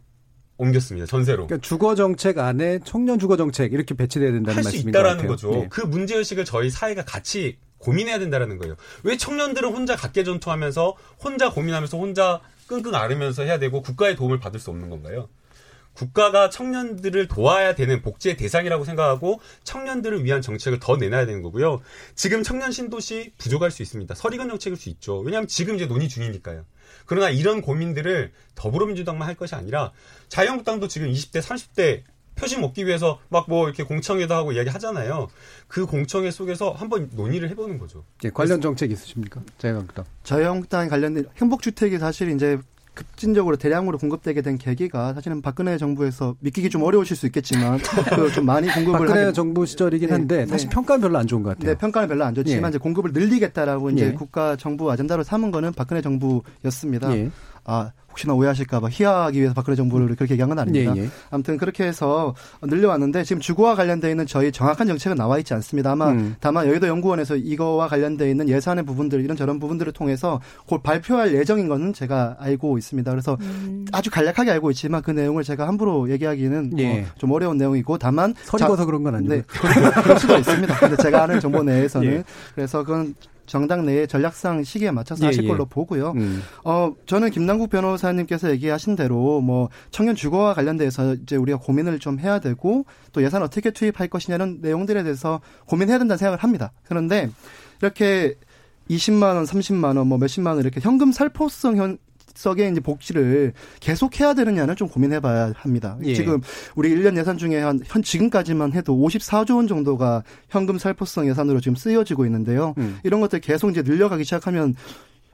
옮겼습니다. 전세로. 그러니까 주거 정책 안에 청년 주거 정책 이렇게 배치돼야 된다는 말씀인 것 있다라는 같아요. 거죠. 예. 그 문제 의식을 저희 사회가 같이 고민해야 된다라는 거예요. 왜 청년들은 혼자 각계 전투하면서 혼자 고민하면서 혼자 끙끙 앓으면서 해야 되고 국가의 도움을 받을 수 없는 건가요? 국가가 청년들을 도와야 되는 복지의 대상이라고 생각하고 청년들을 위한 정책을 더 내놔야 되는 거고요. 지금 청년 신도시 부족할 수 있습니다. 서리건 정책일 수 있죠. 왜냐하면 지금 이제 논의 중이니까요. 그러나 이런 고민들을 더불어민주당만 할 것이 아니라 자유한국당도 지금 20대, 30대 표심 얻기 위해서 막 뭐 이렇게 공청회도 하고 이야기 하잖아요. 그 공청회 속에서 한번 논의를 해보는 거죠. 예, 관련 정책 있으십니까? 자유한국당. 자유한국당에 관련된 행복주택이 사실 이제 급진적으로 대량으로 공급되게 된 계기가 사실은 박근혜 정부에서 믿기기 좀 어려우실 수 있겠지만 그좀 많이 (laughs) 공급을 박근혜 하게- 정부 시절이긴 네, 한데 네. 사실 평가는 별로 안 좋은 것 같아요. 네, 평가는 별로 안 좋지만 예. 이제 공급을 늘리겠다라고 이제 예. 국가 정부 아젠다로 삼은 거는 박근혜 정부였습니다. 예. 아 혹시나 오해하실까봐 희화하기 위해서 박근혜 정부를 그렇게 얘기한 건 아닙니다. 예, 예. 아무튼 그렇게 해서 늘려왔는데 지금 주거와 관련돼 있는 저희 정확한 정책은 나와 있지 않습니다. 아마 음. 다만 여의도 연구원에서 이거와 관련돼 있는 예산의 부분들 이런 저런 부분들을 통해서 곧 발표할 예정인 거는 제가 알고 있습니다. 그래서 음. 아주 간략하게 알고 있지만 그 내용을 제가 함부로 얘기하기는 뭐 예. 좀 어려운 내용이고 다만 거서 그런 건 아니고. 네, 그럴, 그럴 수도 있습니다. 근데 제가 아는 정보 내에서는 (laughs) 예. 그래서 그건 정당 내의 전략상 시기에 맞춰서 예, 하실 예. 걸로 보고요. 음. 어, 저는 김남국 변호사님께서 얘기하신 대로 뭐 청년 주거와 관련돼서 이제 우리가 고민을 좀 해야 되고 또 예산 어떻게 투입할 것이냐는 내용들에 대해서 고민해야 된다는 생각을 합니다. 그런데 이렇게 20만 원, 30만 원, 뭐 몇십만 원 이렇게 현금 살포성 현 석의 이제 복지를 계속해야 되느냐는 좀 고민해봐야 합니다. 예. 지금 우리 1년 예산 중에 한 현 지금까지만 해도 54조 원 정도가 현금 살포성 예산으로 지금 쓰여지고 있는데요. 음. 이런 것들 계속 이제 늘려가기 시작하면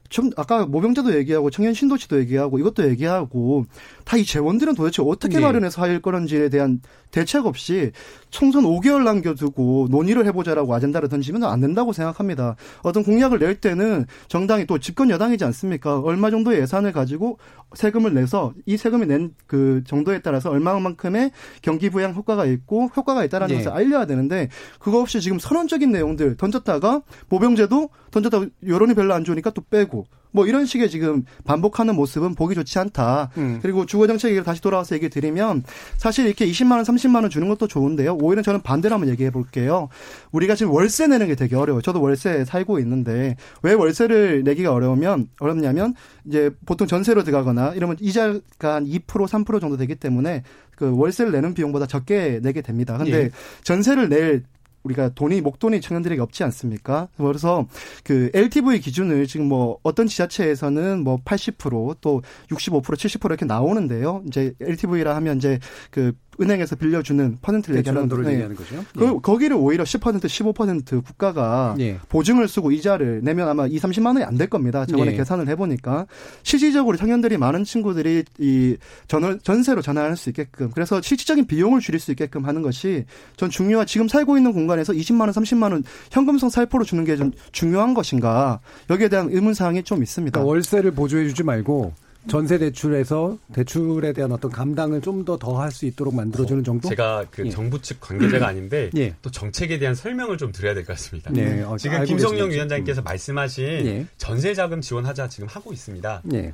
좀 아까 모병제도 얘기하고 청년 신도시도 얘기하고 이것도 얘기하고 다 이 재원들은 도대체 어떻게 예. 마련해서 할 거는지에 대한 대책 없이 총선 5개월 남겨두고 논의를 해보자라고 아젠다를 던지면 안 된다고 생각합니다. 어떤 공약을 낼 때는 정당이 또 집권 여당이지 않습니까? 얼마 정도의 예산을 가지고 세금을 내서 이 세금이 낸 그 정도에 따라서 얼마만큼의 경기 부양 효과가 있고 효과가 있다라는 예. 것을 알려야 되는데 그거 없이 지금 선언적인 내용들 던졌다가 모병제도 던졌다가 여론이 별로 안 좋으니까 또 빼고 뭐 이런 식의 지금 반복하는 모습은 보기 좋지 않다. 음. 그리고 주거 정책 얘기를 다시 돌아와서 얘기 드리면 사실 이렇게 20만 원, 30만 원 주는 것도 좋은데요. 오히려 저는 반대로 한번 얘기해 볼게요. 우리가 지금 월세 내는 게 되게 어려워요. 저도 월세 살고 있는데 왜 월세를 내기가 어려우면 어렵냐면 이제 보통 전세로 들어가거나 이러면 이자가 한 2% 3% 정도 되기 때문에 그 월세를 내는 비용보다 적게 내게 됩니다. 근데 예. 전세를 낼 우리가 돈이 목돈이 청년들에게 없지 않습니까? 그래서 그 LTV 기준을 지금 뭐 어떤 지자체에서는 뭐 80%또 65% 70% 이렇게 나오는데요. 이제 LTV라 하면 이제 그 은행에서 빌려주는 퍼센트를 대출 얘기하는 한도를 네. 얘기하는 거죠. 그 거기를 오히려 10% 15% 국가가 예. 보증을 쓰고 이자를 내면 아마 2, 30만 원이 안 될 겁니다. 저번에 예. 계산을 해보니까 실질적으로 청년들이 많은 친구들이 이 전, 전세로 전환할 수 있게끔 그래서 실질적인 비용을 줄일 수 있게끔 하는 것이 전 중요한 지금 살고 있는 공간에서 20만 원, 30만 원 현금성 살포로 주는 게 좀 중요한 것인가 여기에 대한 의문 사항이 좀 있습니다. 그러니까 월세를 보조해 주지 말고 전세 대출에서 대출에 대한 어떤 감당을 좀 더 더 할 수 있도록 만들어주는 정도? 제가 그 예. 정부 측 관계자가 아닌데 예. 또 정책에 대한 설명을 좀 드려야 될 것 같습니다. 네, 어, 지금 김성령 계시는지. 위원장께서 말씀하신 예. 전세 자금 지원하자 지금 하고 있습니다. 예.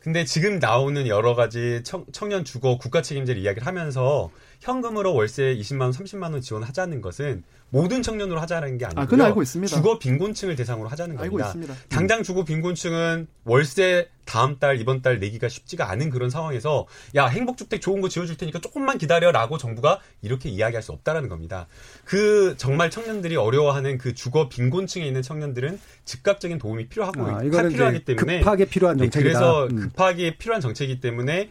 근데 지금 나오는 여러 가지 청, 년 주거 국가 책임제를 이야기를 하면서 현금으로 월세 20만 원, 30만 원 지원하자는 것은 모든 청년으로 하자는 게 아니고요. 아, 그건 알고 있습니다. 주거 빈곤층을 대상으로 하자는 알고 겁니다. 있습니다. 당장 주거 빈곤층은 월세 다음 달 이번 달 내기가 쉽지가 않은 그런 상황에서 야 행복주택 좋은 거 지어줄 테니까 조금만 기다려라고 정부가 이렇게 이야기할 수 없다라는 겁니다. 그 정말 청년들이 어려워하는 그 주거 빈곤층에 있는 청년들은 즉각적인 도움이 필요하고 아, 필요하기 때문에 급하게 필요한 네, 정책이다. 그래서 음. 급하게 필요한 정책이기 때문에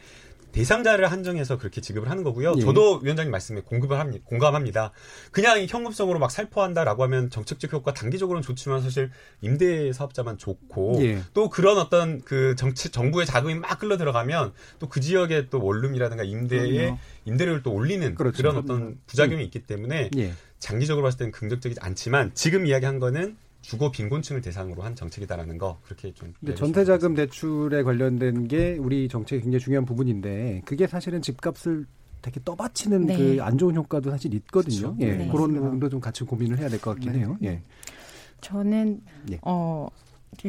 대상자를 한정해서 그렇게 지급을 하는 거고요. 예. 저도 위원장님 말씀에 공급을 합니다. 공감합니다. 그냥 현금성으로 막 살포한다라고 하면 정책적 효과 단기적으로는 좋지만 사실 임대 사업자만 좋고 예. 또 그런 어떤 그 정치 정부의 자금이 막 끌러 들어가면 또 그 지역의 또 원룸이라든가 임대의. 임대료를 또 올리는 그렇죠. 그런 어떤 부작용이 있기 때문에 예. 장기적으로 봤을 때는 긍정적이지 않지만 지금 이야기한 거는 주거 빈곤층을 대상으로 한 정책이다라는 거 그렇게 좀 근데 전세자금 대출에 관련된 게 우리 정책의 굉장히 중요한 부분인데 그게 사실은 집값을 되게 떠받치는 네. 그안 좋은 효과도 사실 있거든요. 그렇죠. 예. 네. 그런 부분도 좀 같이 고민을 해야 될 것 같긴 네. 해요. 예. 저는 예. 어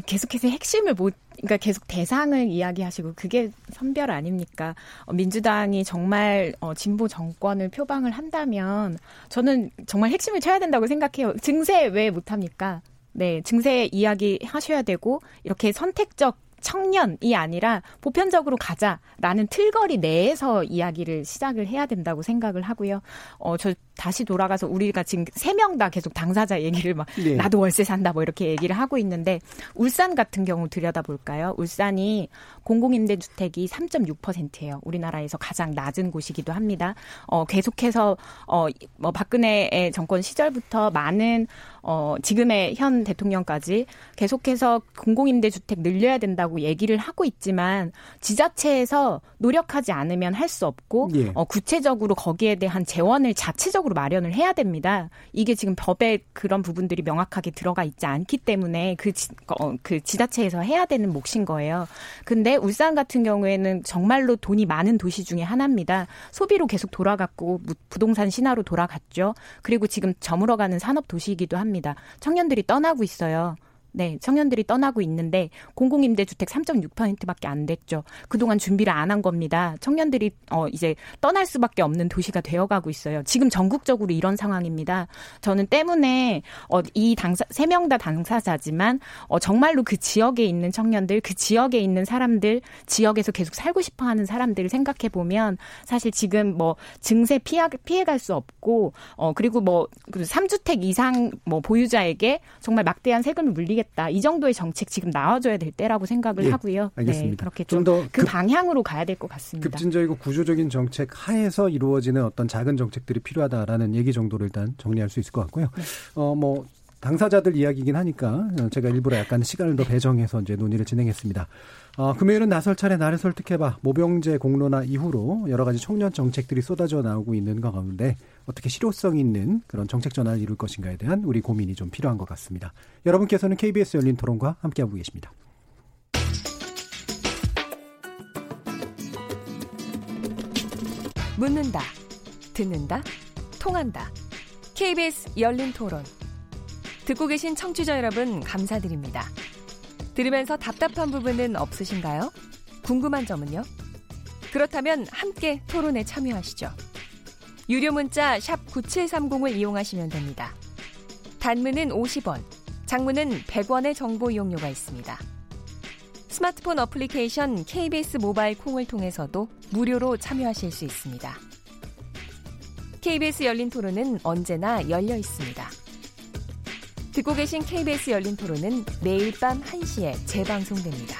계속해서 핵심을 못 그러니까 계속 대상을 이야기하시고 그게 선별 아닙니까? 어, 민주당이 정말 어, 진보 정권을 표방을 한다면 저는 정말 핵심을 쳐야 된다고 생각해요. 증세 왜 못합니까? 네, 증세 이야기 하셔야 되고 이렇게 선택적 청년이 아니라 보편적으로 가자라는 틀거리 내에서 이야기를 시작을 해야 된다고 생각을 하고요. 어, 저 다시 돌아가서 우리가 지금 세 명 다 계속 당사자 얘기를 막 예. 나도 월세 산다 뭐 이렇게 얘기를 하고 있는데 울산 같은 경우 들여다볼까요? 울산이 공공임대주택이 3.6%예요. 우리나라에서 가장 낮은 곳이기도 합니다. 어, 계속해서 어, 뭐 박근혜의 정권 시절부터 많은 어, 지금의 현 대통령까지 계속해서 공공임대주택 늘려야 된다고 얘기를 하고 있지만 지자체에서 노력하지 않으면 할 수 없고 예. 어, 구체적으로 거기에 대한 재원을 자체적으로 마련을 해야 됩니다. 이게 지금 법에 그런 부분들이 명확하게 들어가 있지 않기 때문에 그, 지, 어, 그 지자체에서 해야 되는 몫인 거예요. 근데 울산 같은 경우에는 정말로 돈이 많은 도시 중에 하나입니다. 소비로 계속 돌아갔고 부동산 신화로 돌아갔죠. 그리고 지금 저물어가는 산업 도시이기도 합니다. 청년들이 떠나고 있어요. 네, 청년들이 떠나고 있는데 공공임대주택 3.6%밖에 안 됐죠. 그동안 준비를 안 한 겁니다. 청년들이 어 이제 떠날 수밖에 없는 도시가 되어가고 있어요. 지금 전국적으로 이런 상황입니다. 저는 때문에 어 이 당사 세 명 다 당사자지만 어 정말로 그 지역에 있는 청년들, 그 지역에 있는 사람들, 지역에서 계속 살고 싶어하는 사람들을 생각해 보면 사실 지금 뭐 증세 피해 피해갈 수 없고 어 그리고 뭐 3주택 이상 뭐 보유자에게 정말 막대한 세금을 물리겠 하겠다. 이 정도의 정책 지금 나와줘야 될 때라고 생각을 예, 하고요. 알겠습니다. 네, 그렇게 좀그 방향으로 가야 될 것 같습니다. 급진적이고 구조적인 정책 하에서 이루어지는 어떤 작은 정책들이 필요하다라는 얘기 정도로 일단 정리할 수 있을 것 같고요. 네. 어뭐 당사자들 이야기긴 하니까 제가 일부러 약간 시간을 더 배정해서 이제 논의를 진행했습니다. 어, 금요일은 나설 차례 나를 설득해봐 모병제 공론화 이후로 여러 가지 청년 정책들이 쏟아져 나오고 있는 것 가운데 어떻게 실효성 있는 그런 정책 전환을 이룰 것인가에 대한 우리 고민이 좀 필요한 것 같습니다. 여러분께서는 KBS 열린 토론과 함께하고 계십니다. 묻는다, 듣는다, 통한다. KBS 열린 토론. 듣고 계신 청취자 여러분, 감사드립니다. 들으면서 답답한 부분은 없으신가요? 궁금한 점은요? 그렇다면 함께 토론에 참여하시죠. 유료 문자 9730을 이용하시면 됩니다. 단문은 50원, 장문은 100원의 정보 이용료가 있습니다. 스마트폰 어플리케이션 KBS 모바일 콩을 통해서도 무료로 참여하실 수 있습니다. KBS 열린 토론은 언제나 열려 있습니다. 듣고 계신 KBS 열린 토론은 매일 밤 1시에 재방송됩니다.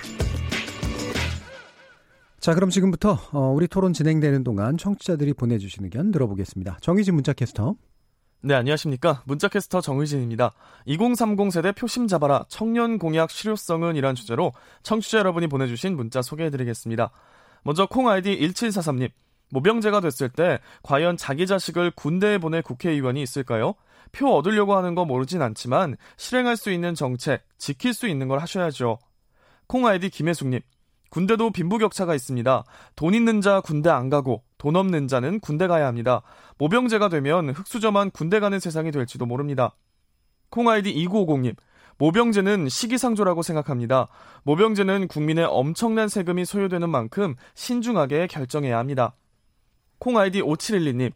자, 그럼 지금부터 어, 우리 토론 진행되는 동안 청취자들이 보내주신 의견 들어보겠습니다. 정희진 문자캐스터. 네, 안녕하십니까. 문자캐스터 정의진입니다. 2030 세대 표심 잡아라 청년 공약 실효성은 이란 주제로 청취자 여러분이 보내주신 문자 소개해드리겠습니다. 먼저 콩 아이디 1743님. 모병제가 됐을 때 과연 자기 자식을 군대에 보낼 국회의원이 있을까요? 표 얻으려고 하는 거 모르진 않지만 실행할 수 있는 정책, 지킬 수 있는 걸 하셔야죠. 콩 아이디 김혜숙님. 군대도 빈부격차가 있습니다. 돈 있는 자 군대 안 가고 돈 없는 자는 군대 가야 합니다. 모병제가 되면 흑수저만 군대 가는 세상이 될지도 모릅니다. 콩 아이디 2950님. 모병제는 시기상조라고 생각합니다. 모병제는 국민의 엄청난 세금이 소요되는 만큼 신중하게 결정해야 합니다. 콩 아이디 5712님.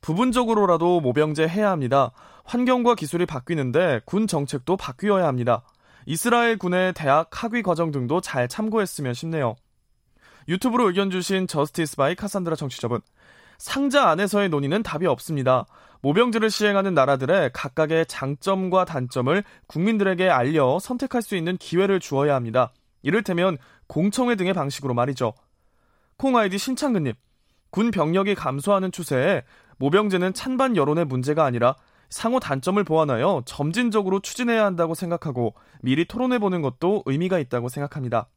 부분적으로라도 모병제 해야 합니다. 환경과 기술이 바뀌는데 군 정책도 바뀌어야 합니다. 이스라엘 군의 대학 학위 과정 등도 잘 참고했으면 싶네요. 유튜브로 의견 주신 Justice by Cassandra 청취자분. 상자 안에서의 논의는 답이 없습니다. 모병제를 시행하는 나라들의 각각의 장점과 단점을 국민들에게 알려 선택할 수 있는 기회를 주어야 합니다. 이를테면 공청회 등의 방식으로 말이죠. 콩아이디 신창근님. 군 병력이 감소하는 추세에 모병제는 찬반 여론의 문제가 아니라 상호 단점을 보완하여 점진적으로 추진해야 한다고 생각하고 미리 토론해보는 것도 의미가 있다고 생각합니다.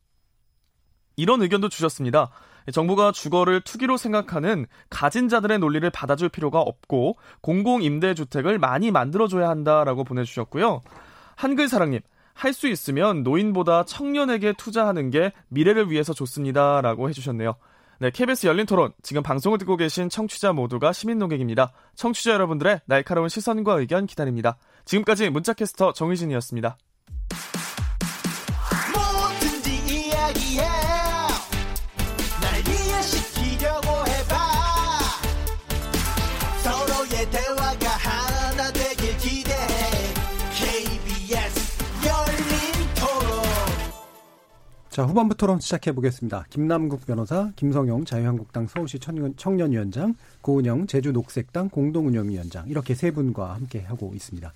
이런 의견도 주셨습니다. 정부가 주거를 투기로 생각하는 가진 자들의 논리를 받아줄 필요가 없고 공공임대주택을 많이 만들어줘야 한다라고 보내주셨고요. 한글사랑님, 할 수 있으면 노인보다 청년에게 투자하는 게 미래를 위해서 좋습니다라고 해주셨네요. 네, KBS 열린 토론. 지금 방송을 듣고 계신 청취자 모두가 시민 농객입니다. 청취자 여러분들의 날카로운 시선과 의견 기다립니다. 지금까지 문자캐스터 정희진이었습니다. 자, 후반부 토론 시작해 보겠습니다. 김남국 변호사, 김성용 자유한국당 서울시 청년, 위원장 고은영 제주 녹색당 공동운영위원장 이렇게 세 분과 함께 하고 있습니다.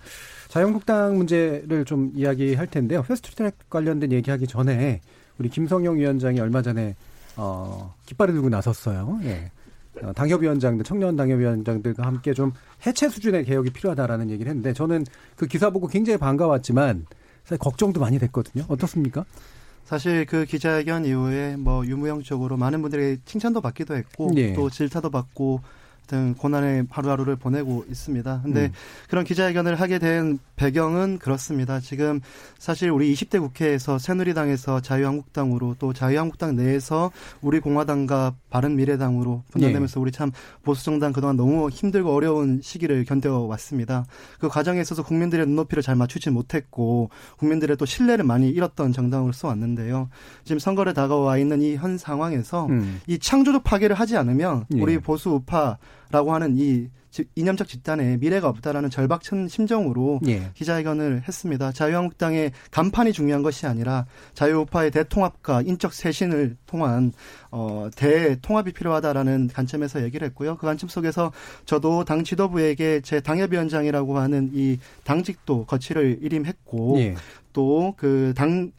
자유한국당 문제를 좀 이야기할 텐데요. 패스트트랙 관련된 얘기하기 전에 우리 김성용 위원장이 얼마 전에 어, 깃발을 들고 나섰어요. 예. 어, 당협위원장들, 청년 당협위원장들과 함께 좀 해체 수준의 개혁이 필요하다라는 얘기를 했는데 저는 그 기사 보고 굉장히 반가웠지만 사실 걱정도 많이 됐거든요. 어떻습니까? 사실 그 기자회견 이후에 뭐 유무형적으로 많은 분들의 칭찬도 받기도 했고 예. 또 질타도 받고 등 고난의 하루하루를 보내고 있습니다. 근데 음. 그런 기자회견을 하게 된 배경은 그렇습니다. 지금 사실 우리 20대 국회에서 새누리당에서 자유한국당으로 또 자유한국당 내에서 우리 공화당과 바른미래당으로 분열되면서 우리 참 보수 정당 그동안 너무 힘들고 어려운 시기를 견뎌 왔습니다. 그 과정에 있어서 국민들의 눈높이를 잘 맞추지 못했고 국민들의 또 신뢰를 많이 잃었던 정당으로서 왔는데요. 지금 선거를 다가와 있는 이 현 상황에서 음. 이 창조적 파괴를 하지 않으면 예. 우리 보수 우파 라고 하는 이 지- 이념적 집단에 미래가 없다라는 절박한 심정으로 예. 기자회견을 했습니다. 자유한국당의 간판이 중요한 것이 아니라 자유우파의 대통합과 인적 쇄신을 통한 어, 대통합이 필요하다라는 관점에서 얘기를 했고요. 그 관점 속에서 저도 당 지도부에게 제 당협위원장이라고 하는 이 당직도 거취를 일임했고 예. 또그 당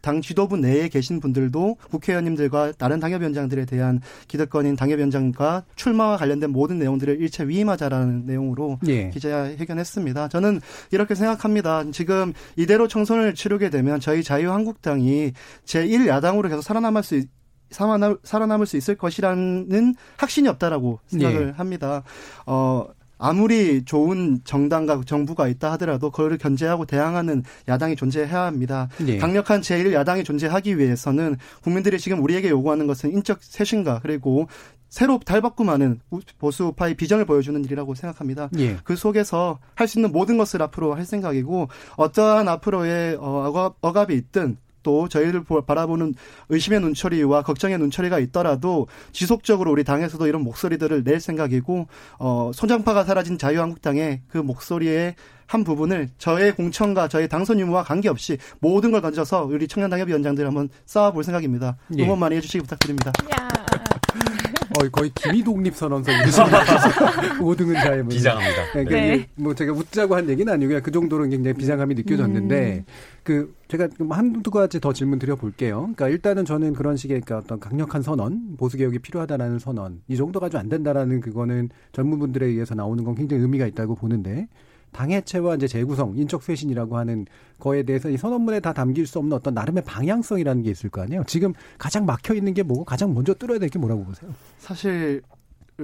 당 지도부 내에 계신 분들도 국회의원님들과 다른 당협위원장들에 대한 기득권인 당협위원장과 출마와 관련된 모든 내용들을 일체 위임하자라는 내용으로 예. 기자회견했습니다. 저는 이렇게 생각합니다. 지금 이대로 총선을 치르게 되면 저희 자유한국당이 제1야당으로 계속 살아남을 수 있- 살아남, 살아남을 수 있을 것이라는 확신이 없다라고 생각을 예. 합니다. 어, 아무리 좋은 정당과 정부가 있다 하더라도 그거를 견제하고 대항하는 야당이 존재해야 합니다. 예. 강력한 제1야당이 존재하기 위해서는 국민들이 지금 우리에게 요구하는 것은 인적 쇄신과 그리고 새로 달바꿈하는 우- 보수파의 비전을 보여주는 일이라고 생각합니다. 예. 그 속에서 할 수 있는 모든 것을 앞으로 할 생각이고 어떠한 앞으로의 어, 억압, 억압이 있든 또 저희를 보- 바라보는 의심의 눈초리와 걱정의 눈초리가 있더라도 지속적으로 우리 당에서도 이런 목소리들을 낼 생각이고 어, 소장파가 사라진 자유한국당의 그 목소리의 한 부분을 저의 공천과 저의 당선 유무와 관계없이 모든 걸 던져서 우리 청년당협 위원장들 한번 쌓아볼 생각입니다. 예. 응원 많이 해주시기 부탁드립니다. 어, 거의 기미 독립 선언서 5등은 자의 뭐 비장합니다. 네. 그러니까 네. 이게 뭐 제가 웃자고 한 얘기는 아니고요. 그 정도로 굉장히 비장함이 느껴졌는데 그 제가 좀 한두 가지 더 질문 드려볼게요. 그러니까 일단은 저는 그런 식의 그러니까 어떤 강력한 선언, 보수 개혁이 필요하다라는 선언, 이 정도 가지고 안 된다라는 그거는 젊은 분들에 의해서 나오는 건 굉장히 의미가 있다고 보는데 당해체와 이제 재구성, 인적 쇄신이라고 하는 거에 대해서 이 선언문에 다 담길 수 없는 어떤 나름의 방향성이라는 게 있을 거 아니에요. 지금 가장 막혀 있는 게 뭐고 가장 먼저 뚫어야 될 게 뭐라고 보세요? 사실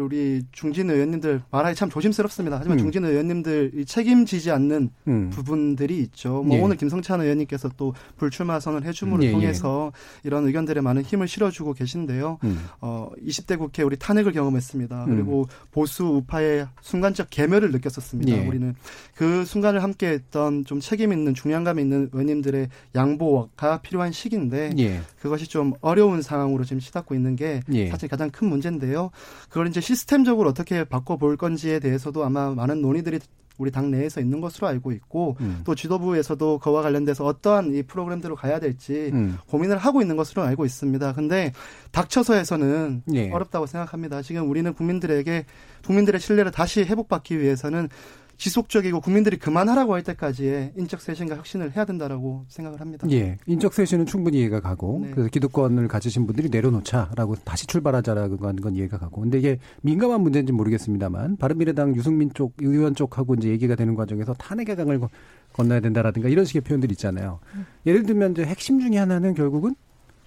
우리 중진 의원님들 말하기 참 조심스럽습니다. 하지만 음. 중진 의원님들이 책임지지 않는 음. 부분들이 있죠. 뭐 예. 오늘 김성찬 의원님께서 또 불출마 선언 해줌으로 예, 예. 통해서 이런 의견들에 많은 힘을 실어주고 계신데요. 음. 어, 20대 국회 우리 탄핵을 경험했습니다. 음. 그리고 보수 우파의 순간적 계멸을 느꼈었습니다. 예. 우리는 그 순간을 함께했던 좀 책임 있는 중량감 있는 의원님들의 양보가 필요한 시기인데 예. 그것이 좀 어려운 상황으로 지금 시닫고 있는 게 예. 사실 가장 큰 문제인데요. 그걸 이제 시스템적으로 어떻게 바꿔볼 건지에 대해서도 아마 많은 논의들이 우리 당 내에서 있는 것으로 알고 있고 음. 또 지도부에서도 그와 관련돼서 어떠한 이 프로그램대로 가야 될지 음. 고민을 하고 있는 것으로 알고 있습니다. 근데 닥쳐서에서는 예. 어렵다고 생각합니다. 지금 우리는 국민들에게 국민들의 신뢰를 다시 회복받기 위해서는 지속적이고 국민들이 그만하라고 할 때까지의 인적 쇄신과 혁신을 해야 된다라고 생각을 합니다. 예, 인적 쇄신은 충분히 이해가 가고 네. 그래서 기득권을 가지신 분들이 내려놓자라고 다시 출발하자라고 하는 건 이해가 가고 근데 이게 민감한 문제인지 모르겠습니다만 바른미래당 유승민 쪽 의원 쪽하고 이제 얘기가 되는 과정에서 탄핵의 강을 건- 건너야 된다라든가 이런 식의 표현들이 있잖아요. 예를 들면 이제 핵심 중에 하나는 결국은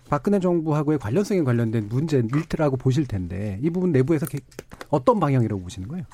박근혜 정부하고의 관련성에 관련된 문제 일트라고 보실 텐데 이 부분 내부에서 게- 어떤 방향이라고 보시는 거예요?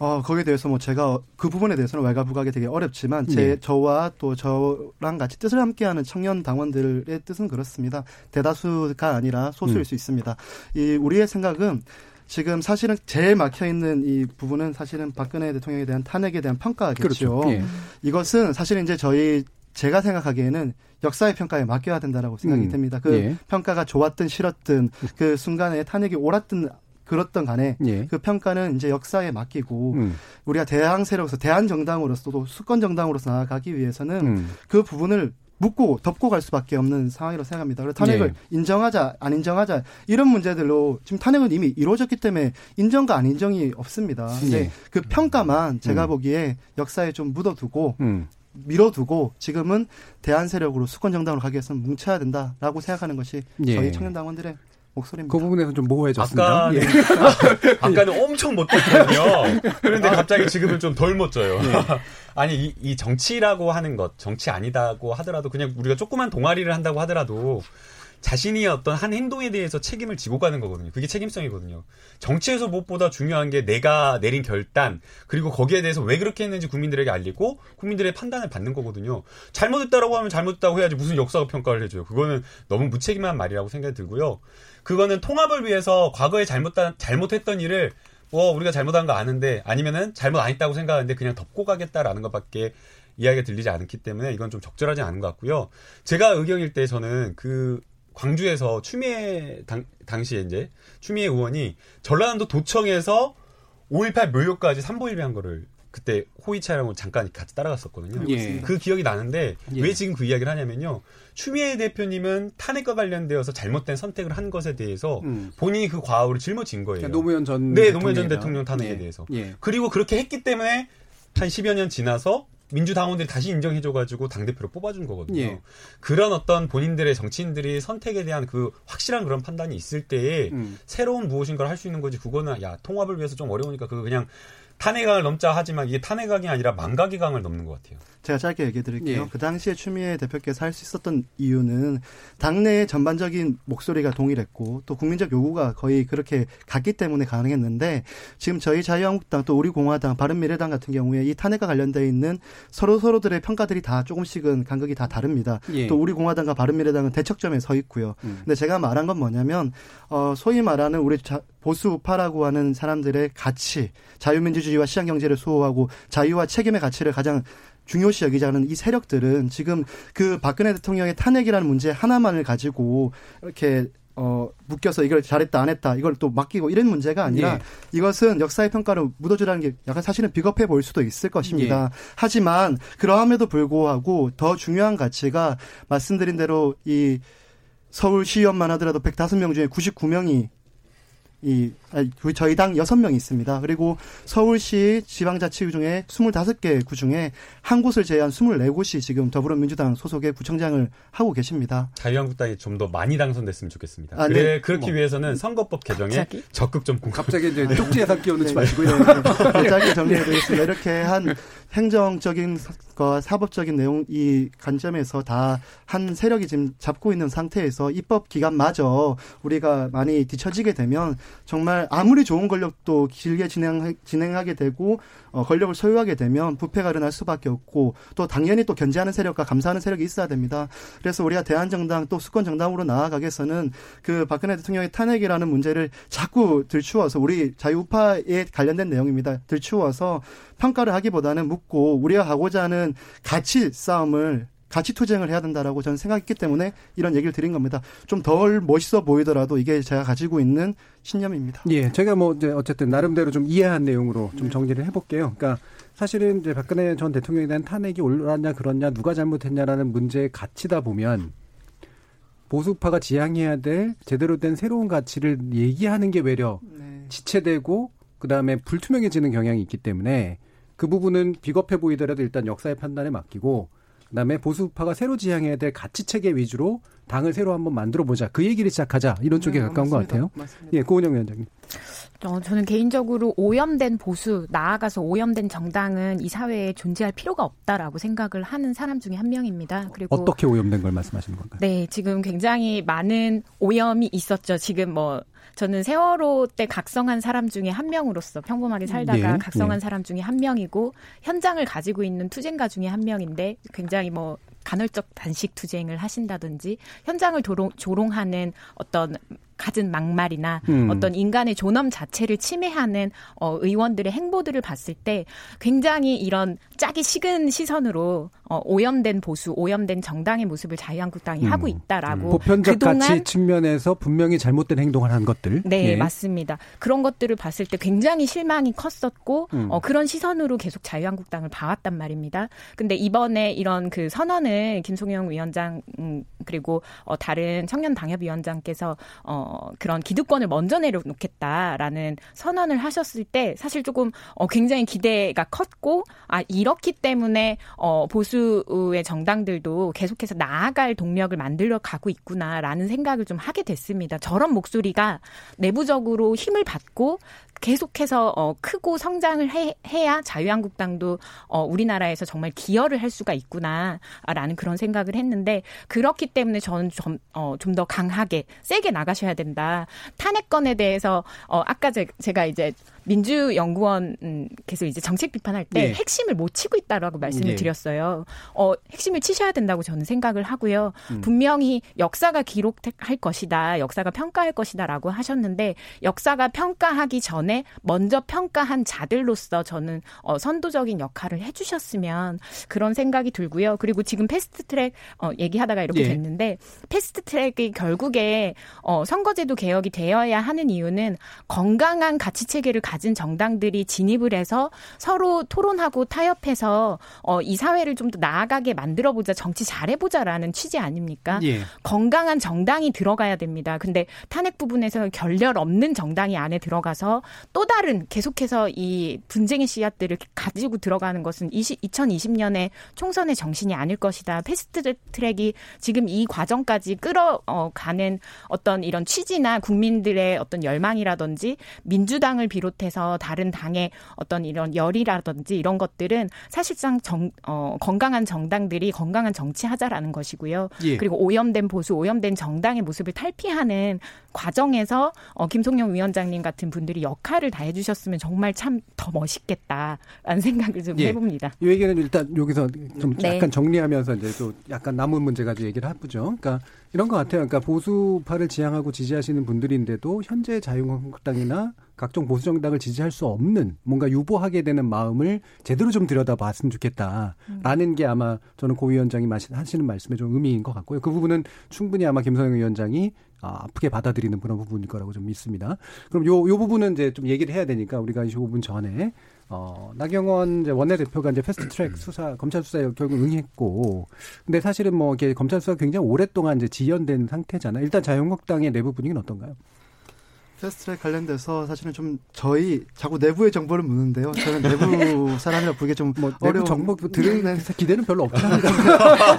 어, 거기에 대해서 뭐 제가 그 부분에 대해서는 왈가부각이 되게 어렵지만 제 네. 저와 또 저랑 같이 뜻을 함께하는 청년 당원들의 뜻은 그렇습니다. 대다수가 아니라 소수일 음. 수 있습니다. 이 우리의 생각은 지금 사실은 제일 막혀 있는 이 부분은 사실은 박근혜 대통령에 대한 탄핵에 대한 평가겠죠. 그렇죠. 예. 이것은 사실은 이제 저희 제가 생각하기에는 역사의 평가에 맡겨야 된다라고 생각이 음. 됩니다. 그 예. 평가가 좋았든 싫었든 그 순간에 탄핵이 옳았든 그렇던 간에 예. 그 평가는 이제 역사에 맡기고 음. 우리가 대항 세력으로서 대한 정당으로서도 수권 정당으로서 나아가기 위해서는 음. 그 부분을 묻고 덮고 갈 수밖에 없는 상황이라고 생각합니다. 그래서 탄핵을 네. 인정하자 안 인정하자 이런 문제들로 지금 탄핵은 이미 이루어졌기 때문에 인정과 안 인정이 없습니다. 근데 네. 그 평가만 제가 음. 보기에 역사에 좀 묻어두고 음. 밀어두고 지금은 대한 세력으로 수권 정당으로 가기 위해서는 뭉쳐야 된다라고 생각하는 것이 예. 저희 청년 당원들의 목소리입니다. 그 부분에서 좀 모호해졌습니다. 아까 예. (laughs) 아까는 엄청 못했거든요. 그런데 갑자기 지금은 좀 덜 멋져요. (laughs) 아니 이, 이 정치라고 하는 것, 정치 아니다고 하더라도 그냥 우리가 조그만 동아리를 한다고 하더라도 자신이 어떤 한 행동에 대해서 책임을 지고 가는 거거든요. 그게 책임성이거든요. 정치에서 무엇보다 중요한 게 내가 내린 결단, 그리고 거기에 대해서 왜 그렇게 했는지 국민들에게 알리고 국민들의 판단을 받는 거거든요. 잘못했다라고 하면 잘못했다고 해야지 무슨 역사가 평가를 해줘요. 그거는 너무 무책임한 말이라고 생각이 들고요. 그거는 통합을 위해서 과거에 잘못 잘못했던 일을 뭐 우리가 잘못한 거 아는데 아니면은 잘못 안 했다고 생각하는데 그냥 덮고 가겠다라는 것밖에 이야기가 들리지 않기 때문에 이건 좀 적절하지 않은 것 같고요. 제가 의경일 때 저는 그 광주에서 추미애 당, 당시에 이제 추미애 의원이 전라남도 도청에서 5.18 묘역까지 삼보일배한 거를 그때 호위 차량으로 잠깐 같이 따라갔었거든요. 예. 그 기억이 나는데 예. 왜 지금 그 이야기를 하냐면요. 추미애 대표님은 탄핵과 관련되어서 잘못된 선택을 한 것에 대해서 음. 본인이 그 과오를 짊어진 거예요. 그러니까 노무현 전 네, 노무현 전. 대통령 탄핵에 예. 대해서. 예. 그리고 그렇게 했기 때문에 한 10여 년 지나서 민주당원들이 다시 인정해줘가지고 당대표로 뽑아준 거거든요. 예. 그런 어떤 본인들의 정치인들이 선택에 대한 그 확실한 그런 판단이 있을 때에 음. 새로운 무엇인가를 할 수 있는 거지. 그거는 야, 통합을 위해서 좀 어려우니까 그거 그냥 탄핵강을 넘자 하지만 이게 탄핵강이 아니라 망각의 강을 넘는 것 같아요. 제가 짧게 얘기해 드릴게요. 예. 그 당시에 추미애 대표께서 할 수 있었던 이유는 당내의 전반적인 목소리가 동일했고 또 국민적 요구가 거의 그렇게 같기 때문에 가능했는데 지금 저희 자유한국당 또 우리 공화당 바른미래당 같은 경우에 이 탄핵과 관련돼 있는 서로 서로들의 평가들이 다 조금씩은 간극이 다 다릅니다. 예. 또 우리 공화당과 바른미래당은 대척점에 서 있고요. 음. 근데 제가 말한 건 뭐냐면 어 소위 말하는 우리 자, 보수 우파라고 하는 사람들의 가치, 자유민주주의와 시장경제를 수호하고 자유와 책임의 가치를 가장 중요시 여기자는 이 세력들은 지금 그 박근혜 대통령의 탄핵이라는 문제 하나만을 가지고 이렇게 어 묶여서 이걸 잘했다 안 했다 이걸 또 맡기고 이런 문제가 아니라 예. 이것은 역사의 평가를 묻어주라는 게 약간 사실은 비겁해 보일 수도 있을 것입니다. 예. 하지만 그러함에도 불구하고 더 중요한 가치가 말씀드린 대로 이 서울시의원만 하더라도 105명 중에 99명이 이그 저희 당 6명이 있습니다. 그리고 서울시 지방자치구 중에 25개 구 중에 한 곳을 제외한 24곳이 지금 더불어민주당 소속의 구청장을 하고 계십니다. 자유한국당이 좀 더 많이 당선됐으면 좋겠습니다. 아, 그래, 네. 그렇기 뭐. 위해해서는 선거법 개정에 갑자기? 적극 좀 공감. 갑자기 이제 쪽지 예산 끼워넣지 네. 마시고요. 짧게 (laughs) 정리해드리겠습니다. 이렇게 한 행정적인 거 사법적인 내용 이 관점에서 다 한 세력이 지금 잡고 있는 상태에서 입법 기간마저 우리가 많이 뒤처지게 되면 정말 아무리 좋은 권력도 길게 진행 진행하게 되고 어, 권력을 소유하게 되면 부패가 일어날 수밖에 없고 또 당연히 또 견제하는 세력과 감사하는 세력이 있어야 됩니다. 그래서 우리가 대한정당 또 수권 정당으로 나아가기 위해서는 그 박근혜 대통령의 탄핵이라는 문제를 자꾸 들추어서 우리 자유파에 관련된 내용입니다. 들추어서 평가를 하기보다는 묻고 우리가 하고자 하는 가치 싸움을 가치 투쟁을 해야 된다라고 저는 생각했기 때문에 이런 얘기를 드린 겁니다. 좀 덜 멋있어 보이더라도 이게 제가 가지고 있는 신념입니다. 예, 제가 뭐 이제 어쨌든 나름대로 좀 이해한 내용으로 좀 정리를 해볼게요. 그러니까 사실은 이제 박근혜 전 대통령에 대한 탄핵이 옳았냐 그렇냐 누가 잘못했냐라는 문제의 가치다 보면 보수파가 지향해야 될 제대로 된 새로운 가치를 얘기하는 게 외려 네. 지체되고 그 다음에 불투명해지는 경향이 있기 때문에 그 부분은 비겁해 보이더라도 일단 역사의 판단에 맡기고 그다음에 보수파가 새로 지향해야 될 가치 체계 위주로 당을 새로 한번 만들어 보자 그 얘기를 시작하자 이런 쪽에 네, 가까운 것 맞습니다. 같아요. 맞습니다. 예, 고은영 위원장님. 어, 저는 개인적으로 오염된 보수, 나아가서 오염된 정당은 이 사회에 존재할 필요가 없다라고 생각을 하는 사람 중에 한 명입니다. 그리고 어떻게 오염된 걸 말씀하시는 건가요? 네, 지금 굉장히 많은 오염이 있었죠. 지금 뭐 저는 세월호 때 각성한 사람 중에 한 명으로서 평범하게 살다가 네, 각성한 네. 사람 중에 한 명이고 현장을 가지고 있는 투쟁가 중에 한 명인데 굉장히 뭐 간헐적 단식 투쟁을 하신다든지 현장을 조롱, 조롱하는 어떤 갖은 막말이나 음. 어떤 인간의 존엄 자체를 침해하는 어, 의원들의 행보들을 봤을 때 굉장히 이런 짜기 식은 시선으로 어, 오염된 보수, 오염된 정당의 모습을 자유한국당이 음. 하고 있다라고 보편적 그동안 가치 측면에서 분명히 잘못된 행동을 한 것들. 네, 예. 맞습니다. 그런 것들을 봤을 때 굉장히 실망이 컸었고, 음. 어, 그런 시선으로 계속 자유한국당을 봐왔단 말입니다. 근데 이번에 이런 그 선언을 김송영 위원장, 음, 그리고 어, 다른 청년 당협위원장께서 어, 어, 그런 기득권을 먼저 내려놓겠다라는 선언을 하셨을 때 사실 조금 어, 굉장히 기대가 컸고 아 이렇기 때문에 어, 보수의 정당들도 계속해서 나아갈 동력을 만들어 가고 있구나라는 생각을 좀 하게 됐습니다. 저런 목소리가 내부적으로 힘을 받고 계속해서 어, 크고 성장을 해, 해야 자유한국당도 어, 우리나라에서 정말 기여를 할 수가 있구나라는 그런 생각을 했는데 그렇기 때문에 저는 좀, 어, 좀더 강하게 세게 나가셔야 된다. 탄핵건에 대해서 어, 아까 제, 제가 이제 민주연구원께서 이제 정책 비판할 때 예. 핵심을 못 치고 있다라고 말씀을 예. 드렸어요. 어, 핵심을 치셔야 된다고 저는 생각을 하고요. 음. 분명히 역사가 기록할 것이다, 역사가 평가할 것이다라고 하셨는데 역사가 평가하기 전에 먼저 평가한 자들로서 저는 어, 선도적인 역할을 해주셨으면 그런 생각이 들고요. 그리고 지금 패스트트랙 어, 얘기하다가 이렇게 예. 됐는데 패스트트랙이 결국에 어, 선거제도 개혁이 되어야 하는 이유는 건강한 가치 체계를 가진 정당들이 진입을 해서 서로 토론하고 타협해서 어, 이 사회를 좀 더 나아가게 만들어 보자, 정치 잘해 보자라는 취지 아닙니까? 예. 건강한 정당이 들어가야 됩니다. 근데 탄핵 부분에서 결렬 없는 정당이 안에 들어가서 또 다른 계속해서 이 분쟁의 씨앗들을 가지고 들어가는 것은 20, 2020년에 총선의 정신이 아닐 것이다. 패스트 트랙이 지금 이 과정까지 끌어가는 어떤 이런 취지나 국민들의 어떤 열망이라든지 민주당을 비롯해 서 다른 당의 어떤 이런 열이라든지 이런 것들은 사실상 정, 어, 건강한 정당들이 건강한 정치하자라는 것이고요. 예. 그리고 오염된 보수, 오염된 정당의 모습을 탈피하는 과정에서 어, 김송영 위원장님 같은 분들이 역할을 다 해주셨으면 정말 참 더 멋있겠다라는 (laughs) 생각을 좀 예. 해봅니다. 이 얘기는 일단 여기서 좀 네. 약간 정리하면서 이제 또 약간 남은 문제 가지고 얘기를 해보죠. 그러니까 이런 것 같아요. 그러니까 보수파를 지향하고 지지하시는 분들인데도 현재 자유한국당이나 각종 보수 정당을 지지할 수 없는 뭔가 유보하게 되는 마음을 제대로 좀 들여다봤으면 좋겠다라는 게 아마 저는 고 위원장이 하시는 말씀의 좀 의미인 것 같고요. 그 부분은 충분히 아마 김성영 위원장이 아, 아프게 받아들이는 그런 부분일 거라고 좀 믿습니다. 그럼 요, 요 부분은 이제 좀 얘기를 해야 되니까 우리가 25분 전에 어, 나경원 이제 원내대표가 이제 패스트 트랙 (clears throat) 수사, 검찰 수사에 결국 응했고, 근데 사실은 뭐, 이게 검찰 수사가 굉장히 오랫동안 이제 지연된 상태잖아요. 일단 자유한국당의 내부 분위기는 어떤가요? 패스트트랙 관련돼서 사실은 좀 저희 자꾸 내부의 정보를 묻는데요. 저는 내부 (laughs) 사람이라 보기 좀 뭐, 어려운 정보 들은 네. 기대는 별로 없잖아요.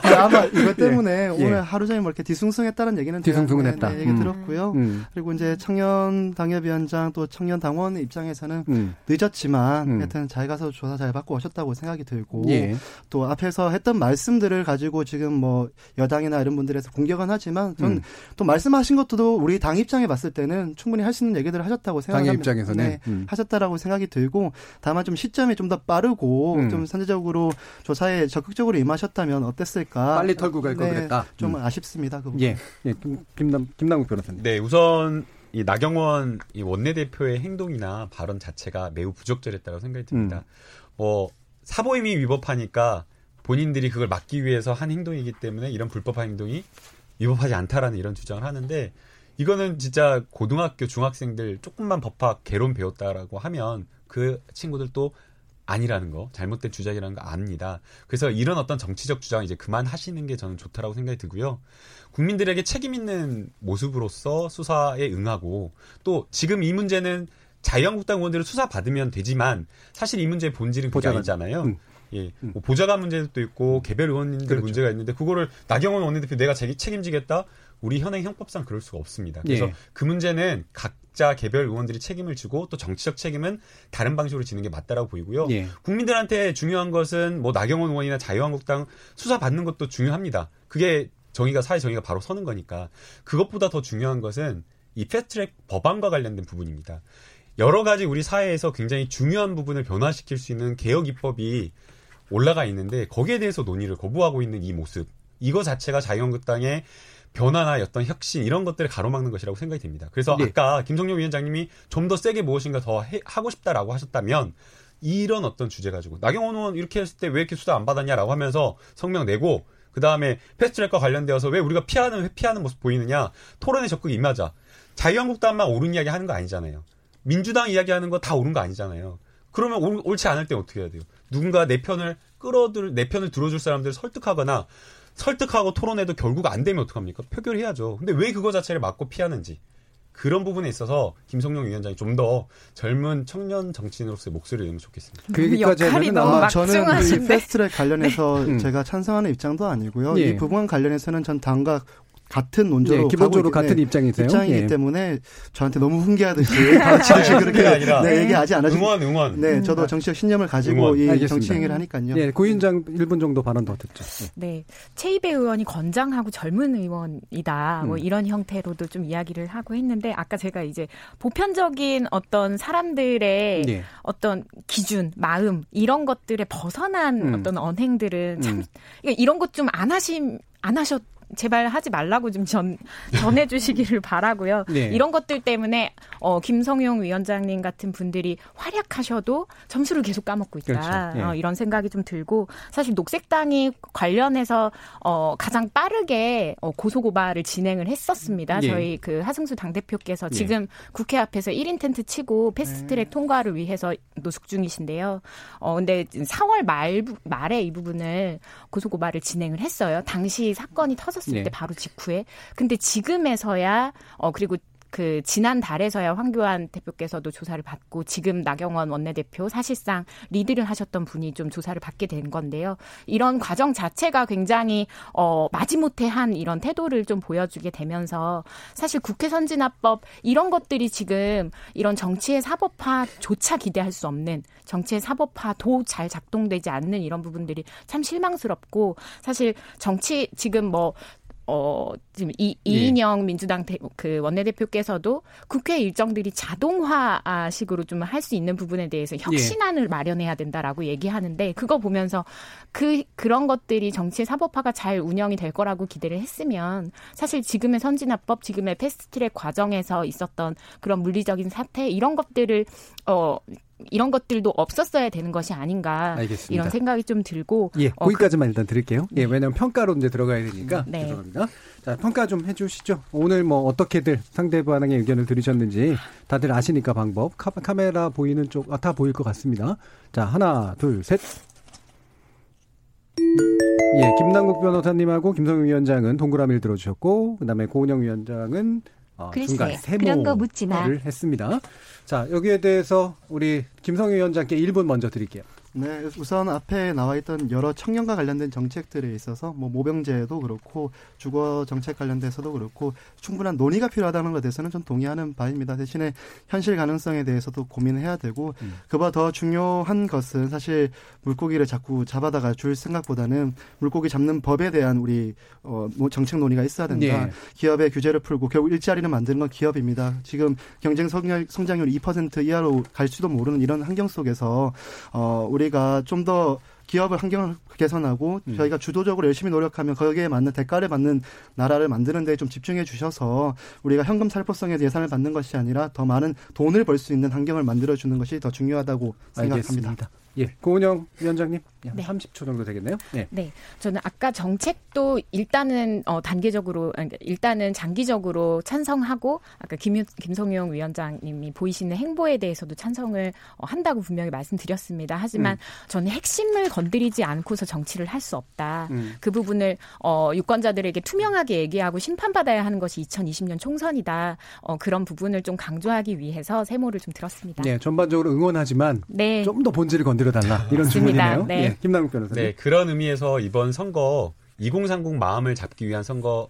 네, 아마 이것 때문에 예. 오늘 하루 종일 뭐 이렇게 뒤숭숭했다는 얘기는 뒤숭숭은 네, 했다. 네, 얘기 음. 들었고요. 음, 그리고 이제 청년 당협위원장 또 청년 당원 입장에서는 음, 늦었지만 음. 하여튼 잘 가서 조사 잘 받고 오셨다고 생각이 들고 예. 또 앞에서 했던 말씀들을 가지고 지금 뭐 여당이나 이런 분들에서 공격은 하지만 전 음. 또 말씀하신 것도 우리 당 입장에 봤을 때는 충분히 할수 있는 얘기들을 하셨다고 당의 생각합니다. 입장에서는. 네, 음. 하셨다라고 생각이 들고 다만 좀 시점이 좀 더 빠르고 음. 좀 선제적으로 조사에 적극적으로 임하셨다면 어땠을까? 빨리 털고 갈걸 네, 그랬다. 좀 음. 아쉽습니다. 그 부분. 예. 예. 김, 김남, 김남국 변호사님. 네, 우선 이 나경원 이 원내대표의 행동이나 발언 자체가 매우 부적절했다고 생각이 듭니다. 음. 뭐 사보임이 위법하니까 본인들이 그걸 막기 위해서 한 행동이기 때문에 이런 불법한 행동이 위법하지 않다라는 이런 주장을 하는데 이거는 진짜 고등학교 중학생들 조금만 법학 개론 배웠다라고 하면 그 친구들도 아니라는 거 잘못된 주장이라는 거 압니다. 그래서 이런 어떤 정치적 주장 이제 그만 하시는 게 저는 좋다라고 생각이 들고요. 국민들에게 책임 있는 모습으로서 수사에 응하고 또 지금 이 문제는 자유한국당 의원들을 수사 받으면 되지만 사실 이 문제의 본질은 그게. 아니잖아요. 음. 예, 뭐 보좌관 문제도 있고 개별 의원님들 그렇죠. 문제가 있는데 그거를 나경원 원내대표 내가 제- 책임지겠다. 우리 현행 형법상 그럴 수가 없습니다. 그래서 예. 그 문제는 각자 개별 의원들이 책임을 지고 또 정치적 책임은 다른 방식으로 지는 게 맞다라고 보이고요. 예. 국민들한테 중요한 것은 뭐 나경원 의원이나 자유한국당 수사 받는 것도 중요합니다. 그게 정의가 사회 정의가 바로 서는 거니까 그것보다 더 중요한 것은 이 패스트트랙 법안과 관련된 부분입니다. 여러 가지 우리 사회에서 굉장히 중요한 부분을 변화시킬 수 있는 개혁 입법이 올라가 있는데 거기에 대해서 논의를 거부하고 있는 이 모습 이거 자체가 자유한국당의 변화나 어떤 혁신 이런 것들을 가로막는 것이라고 생각이 됩니다. 그래서 네. 아까 김성룡 위원장님이 좀 더 세게 무엇인가 더 해- 하고 싶다라고 하셨다면 이런 어떤 주제 가지고 나경원 의원 이렇게 했을 때 왜 이렇게 수사 안 받았냐라고 하면서 성명 내고 그 다음에 패스트트랙과 관련되어서 왜 우리가 피하는 회피하는 모습 보이느냐 토론에 적극 임하자 자유한국당만 옳은 이야기 하는 거 아니잖아요. 민주당 이야기하는 거 다 옳은 거 아니잖아요. 그러면 옳, 옳지 않을 때 어떻게 해야 돼요? 누군가 내 편을 끌어들 내 편을 들어줄 사람들을 설득하거나 설득하고 토론해도 결국 안 되면 어떡합니까? 표결해야죠. 근데 왜 그거 자체를 막고 피하는지 그런 부분에 있어서 김성용 위원장이 좀 더 젊은 청년 정치인으로서의 목소리를 내면 좋겠습니다. 그 얘기까지 역할이 하면 아마 막- 저는 이. 패스트트랙 관련해서 음. 제가 찬성하는 입장도 아니고요. 예. 이 부분 관련해서는 전 당과 같은 논조로 예, 기본적으로 같은 네, 입장이세요. 입장이기 예. 때문에 저한테 너무 훈계하듯이 다 같이 아니, 그렇게 아니라 네, 얘기하지 않으시 응원, 응원. 네, 저도 정치적 신념을 가지고 응원. 이 알겠습니다. 정치 행위를 하니까요. 예, 고인장 1분 정도 발언 더 듣죠. 예. 네. 최이배 의원이 건장하고 젊은 의원이다. 뭐 음. 이런 형태로도 좀 이야기를 하고 했는데 아까 제가 이제 보편적인 어떤 사람들의 예. 어떤 기준, 마음 이런 것들에 벗어난 음. 어떤 언행들은 참 음. 그러니까 이런 것 좀 안 하심 안 하셨 제발 하지 말라고 좀 전, 전해주시기를 (laughs) 바라고요. 네. 이런 것들 때문에 어, 김성용 위원장님 같은 분들이 활약하셔도 점수를 계속 까먹고 있다. 그렇죠. 예. 어, 이런 생각이 좀 들고 사실 녹색당이 관련해서 어, 가장 빠르게 어, 고소고발을 진행을 했었습니다. 예. 저희 그 하승수 당대표께서 예. 지금 국회 앞에서 1인 텐트 치고 패스트트랙 통과를 위해서 노숙 중이신데요. 어, 근데 4월 말, 말에 이 부분을 고소고발을 진행을 했어요. 당시 사건이 터졌 을 네. 때 바로 직후에. 근데 지금에서야, 어, 그리고 그 지난 달에서야 황교안 대표께서도 조사를 받고 지금 나경원 원내대표 사실상 리드를 하셨던 분이 좀 조사를 받게 된 건데요. 이런 과정 자체가 굉장히 어 마지못해 한 이런 태도를 좀 보여주게 되면서 사실 국회 선진화법 이런 것들이 지금 이런 정치의 사법화조차 기대할 수 없는 정치의 사법화도 잘 작동되지 않는 이런 부분들이 참 실망스럽고 사실 정치 지금 뭐 어, 지금 이, 예. 이인영 민주당 대, 그 원내대표께서도 국회 일정들이 자동화 식으로 좀 할 수 있는 부분에 대해서 혁신안을 마련해야 된다라고 얘기하는데 그거 보면서 그, 그런 것들이 정치의 사법화가 잘 운영이 될 거라고 기대를 했으면 사실 지금의 선진화법, 지금의 패스트트랙 과정에서 있었던 그런 물리적인 사태 이런 것들을 어, 이런 것들도 없었어야 되는 것이 아닌가 알겠습니다. 이런 생각이 좀 들고 예, 어, 거기까지만 일단 드릴게요. 예, 왜냐하면 평가로 이제 들어가야 되니까 네. 죄송합니다. 자, 평가 좀 해주시죠. 오늘 뭐 어떻게들 상대방의 의견을 들으셨는지 다들 아시니까 방법. 카, 카메라 보이는 쪽, 아, 다 보일 것 같습니다. 자, 하나, 둘, 셋. 예, 김남국 변호사님하고 김성윤 위원장은 동그라미를 들어주셨고, 그 다음에 고은영 위원장은 어, 글쎄, 중간. 세모를 했습니다. 자, 여기에 대해서 우리 김성윤 위원장께 1분 먼저 드릴게요. 네, 우선 앞에 나와 있던 여러 청년과 관련된 정책들에 있어서 뭐 모병제도 그렇고 주거 정책 관련돼서도 그렇고 충분한 논의가 필요하다는 것에 대해서는 좀 동의하는 바입니다. 대신에 현실 가능성에 대해서도 고민해야 되고 음. 그보다 더 중요한 것은 사실 물고기를 자꾸 잡아다가 줄 생각보다는 물고기 잡는 법에 대한 우리 어, 뭐 정책 논의가 있어야 된다. 예. 기업의 규제를 풀고 결국 일자리를 만드는 건 기업입니다. 지금 경쟁 성장- 성장률 2% 이하로 갈지도 모르는 이런 환경 속에서 어 우리 가 좀더 기업을 환경을 개선하고 음. 저희가 주도적으로 열심히 노력하면 거기에 맞는 대가를 받는 나라를 만드는 데 좀 집중해 주셔서 우리가 현금 살포성의 예산을 받는 것이 아니라 더 많은 돈을 벌 수 있는 환경을 만들어 주는 것이 더 중요하다고 생각합니다. 알겠습니다. 예, 고은영 위원장님, 약 네. 30초 정도 되겠네요. 네. 네, 저는 아까 정책도 일단은 어 단계적으로 아니, 일단은 장기적으로 찬성하고 아까 김 김성용 위원장님이 보이시는 행보에 대해서도 찬성을 어, 한다고 분명히 말씀드렸습니다. 하지만 저는 핵심을 건 드리지 않고서 정치를 할 수 없다. 음. 그 부분을 어 유권자들에게 투명하게 얘기하고 심판받아야 하는 것이 2020년 총선이다. 어 그런 부분을 좀 강조하기 위해서 세모를 좀 들었습니다. 네, 전반적으로 응원하지만 네. 좀 더 본질을 건드려 달라 이런. 주문이네요. 네. 예, 김남국 변호사님. 네, 그런 의미에서 이번 선거 2030 마음을 잡기 위한 선거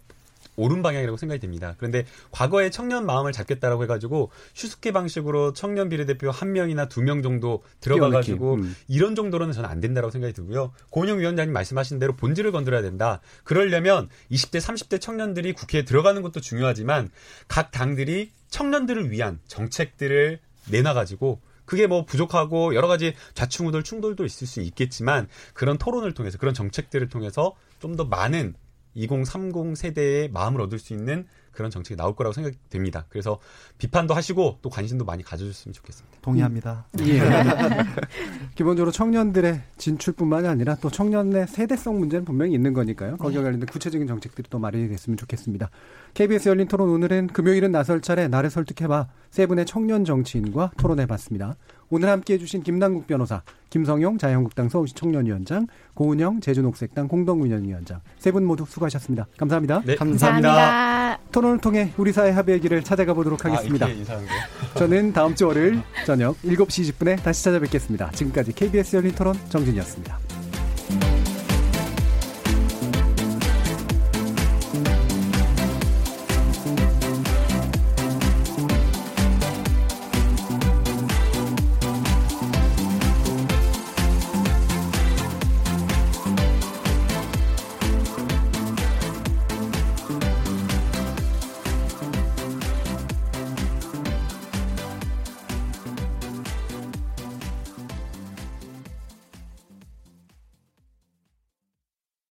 옳은 방향이라고 생각이 됩니다. 그런데 과거에 청년 마음을 잡겠다라고 해가지고 슈스케 방식으로 청년 비례대표 한 명이나 두 명 정도 들어가가지고. 음. 이런 정도로는 저는 안 된다라고 생각이 들고요. 고은영 위원장님 말씀하신 대로 본질을 건드려야 된다. 그러려면 20대, 30대 청년들이 국회에 들어가는 것도 중요하지만 각 당들이 청년들을 위한 정책들을 내놔가지고 그게 뭐 부족하고 여러 가지 좌충우돌 충돌도 있을 수 있겠지만 그런 토론을 통해서 그런 정책들을 통해서 좀 더 많은 2030 세대의 마음을 얻을 수 있는 그런 정책이 나올 거라고 생각됩니다. 그래서 비판도 하시고 또 관심도 많이 가져줬으면 좋겠습니다. 동의합니다. 예. (laughs) 기본적으로 청년들의 진출뿐만이 아니라 또 청년의 세대성 문제는 분명히 있는 거니까요. 거기에 관련된 구체적인 정책들이 또 마련이 됐으면 좋겠습니다. KBS 열린 토론 오늘은 금요일은 나설 차례 나를 설득해봐 세 분의 청년 정치인과 토론해봤습니다. 오늘 함께해 주신 김남국 변호사, 김성용 자유한국당 서울시 청년위원장, 고은영 제주녹색당 공동운영위원장 세 분 모두 수고하셨습니다. 감사합니다. 네, 감사합니다. 토론을 통해 우리 사회 합의의 길을 찾아가 보도록 하겠습니다. 아, 인사하는 거예요? 저는 다음 주 월요일 저녁 7시 20분에 다시 찾아뵙겠습니다. 지금까지 KBS 열린 토론 정준이었습니다.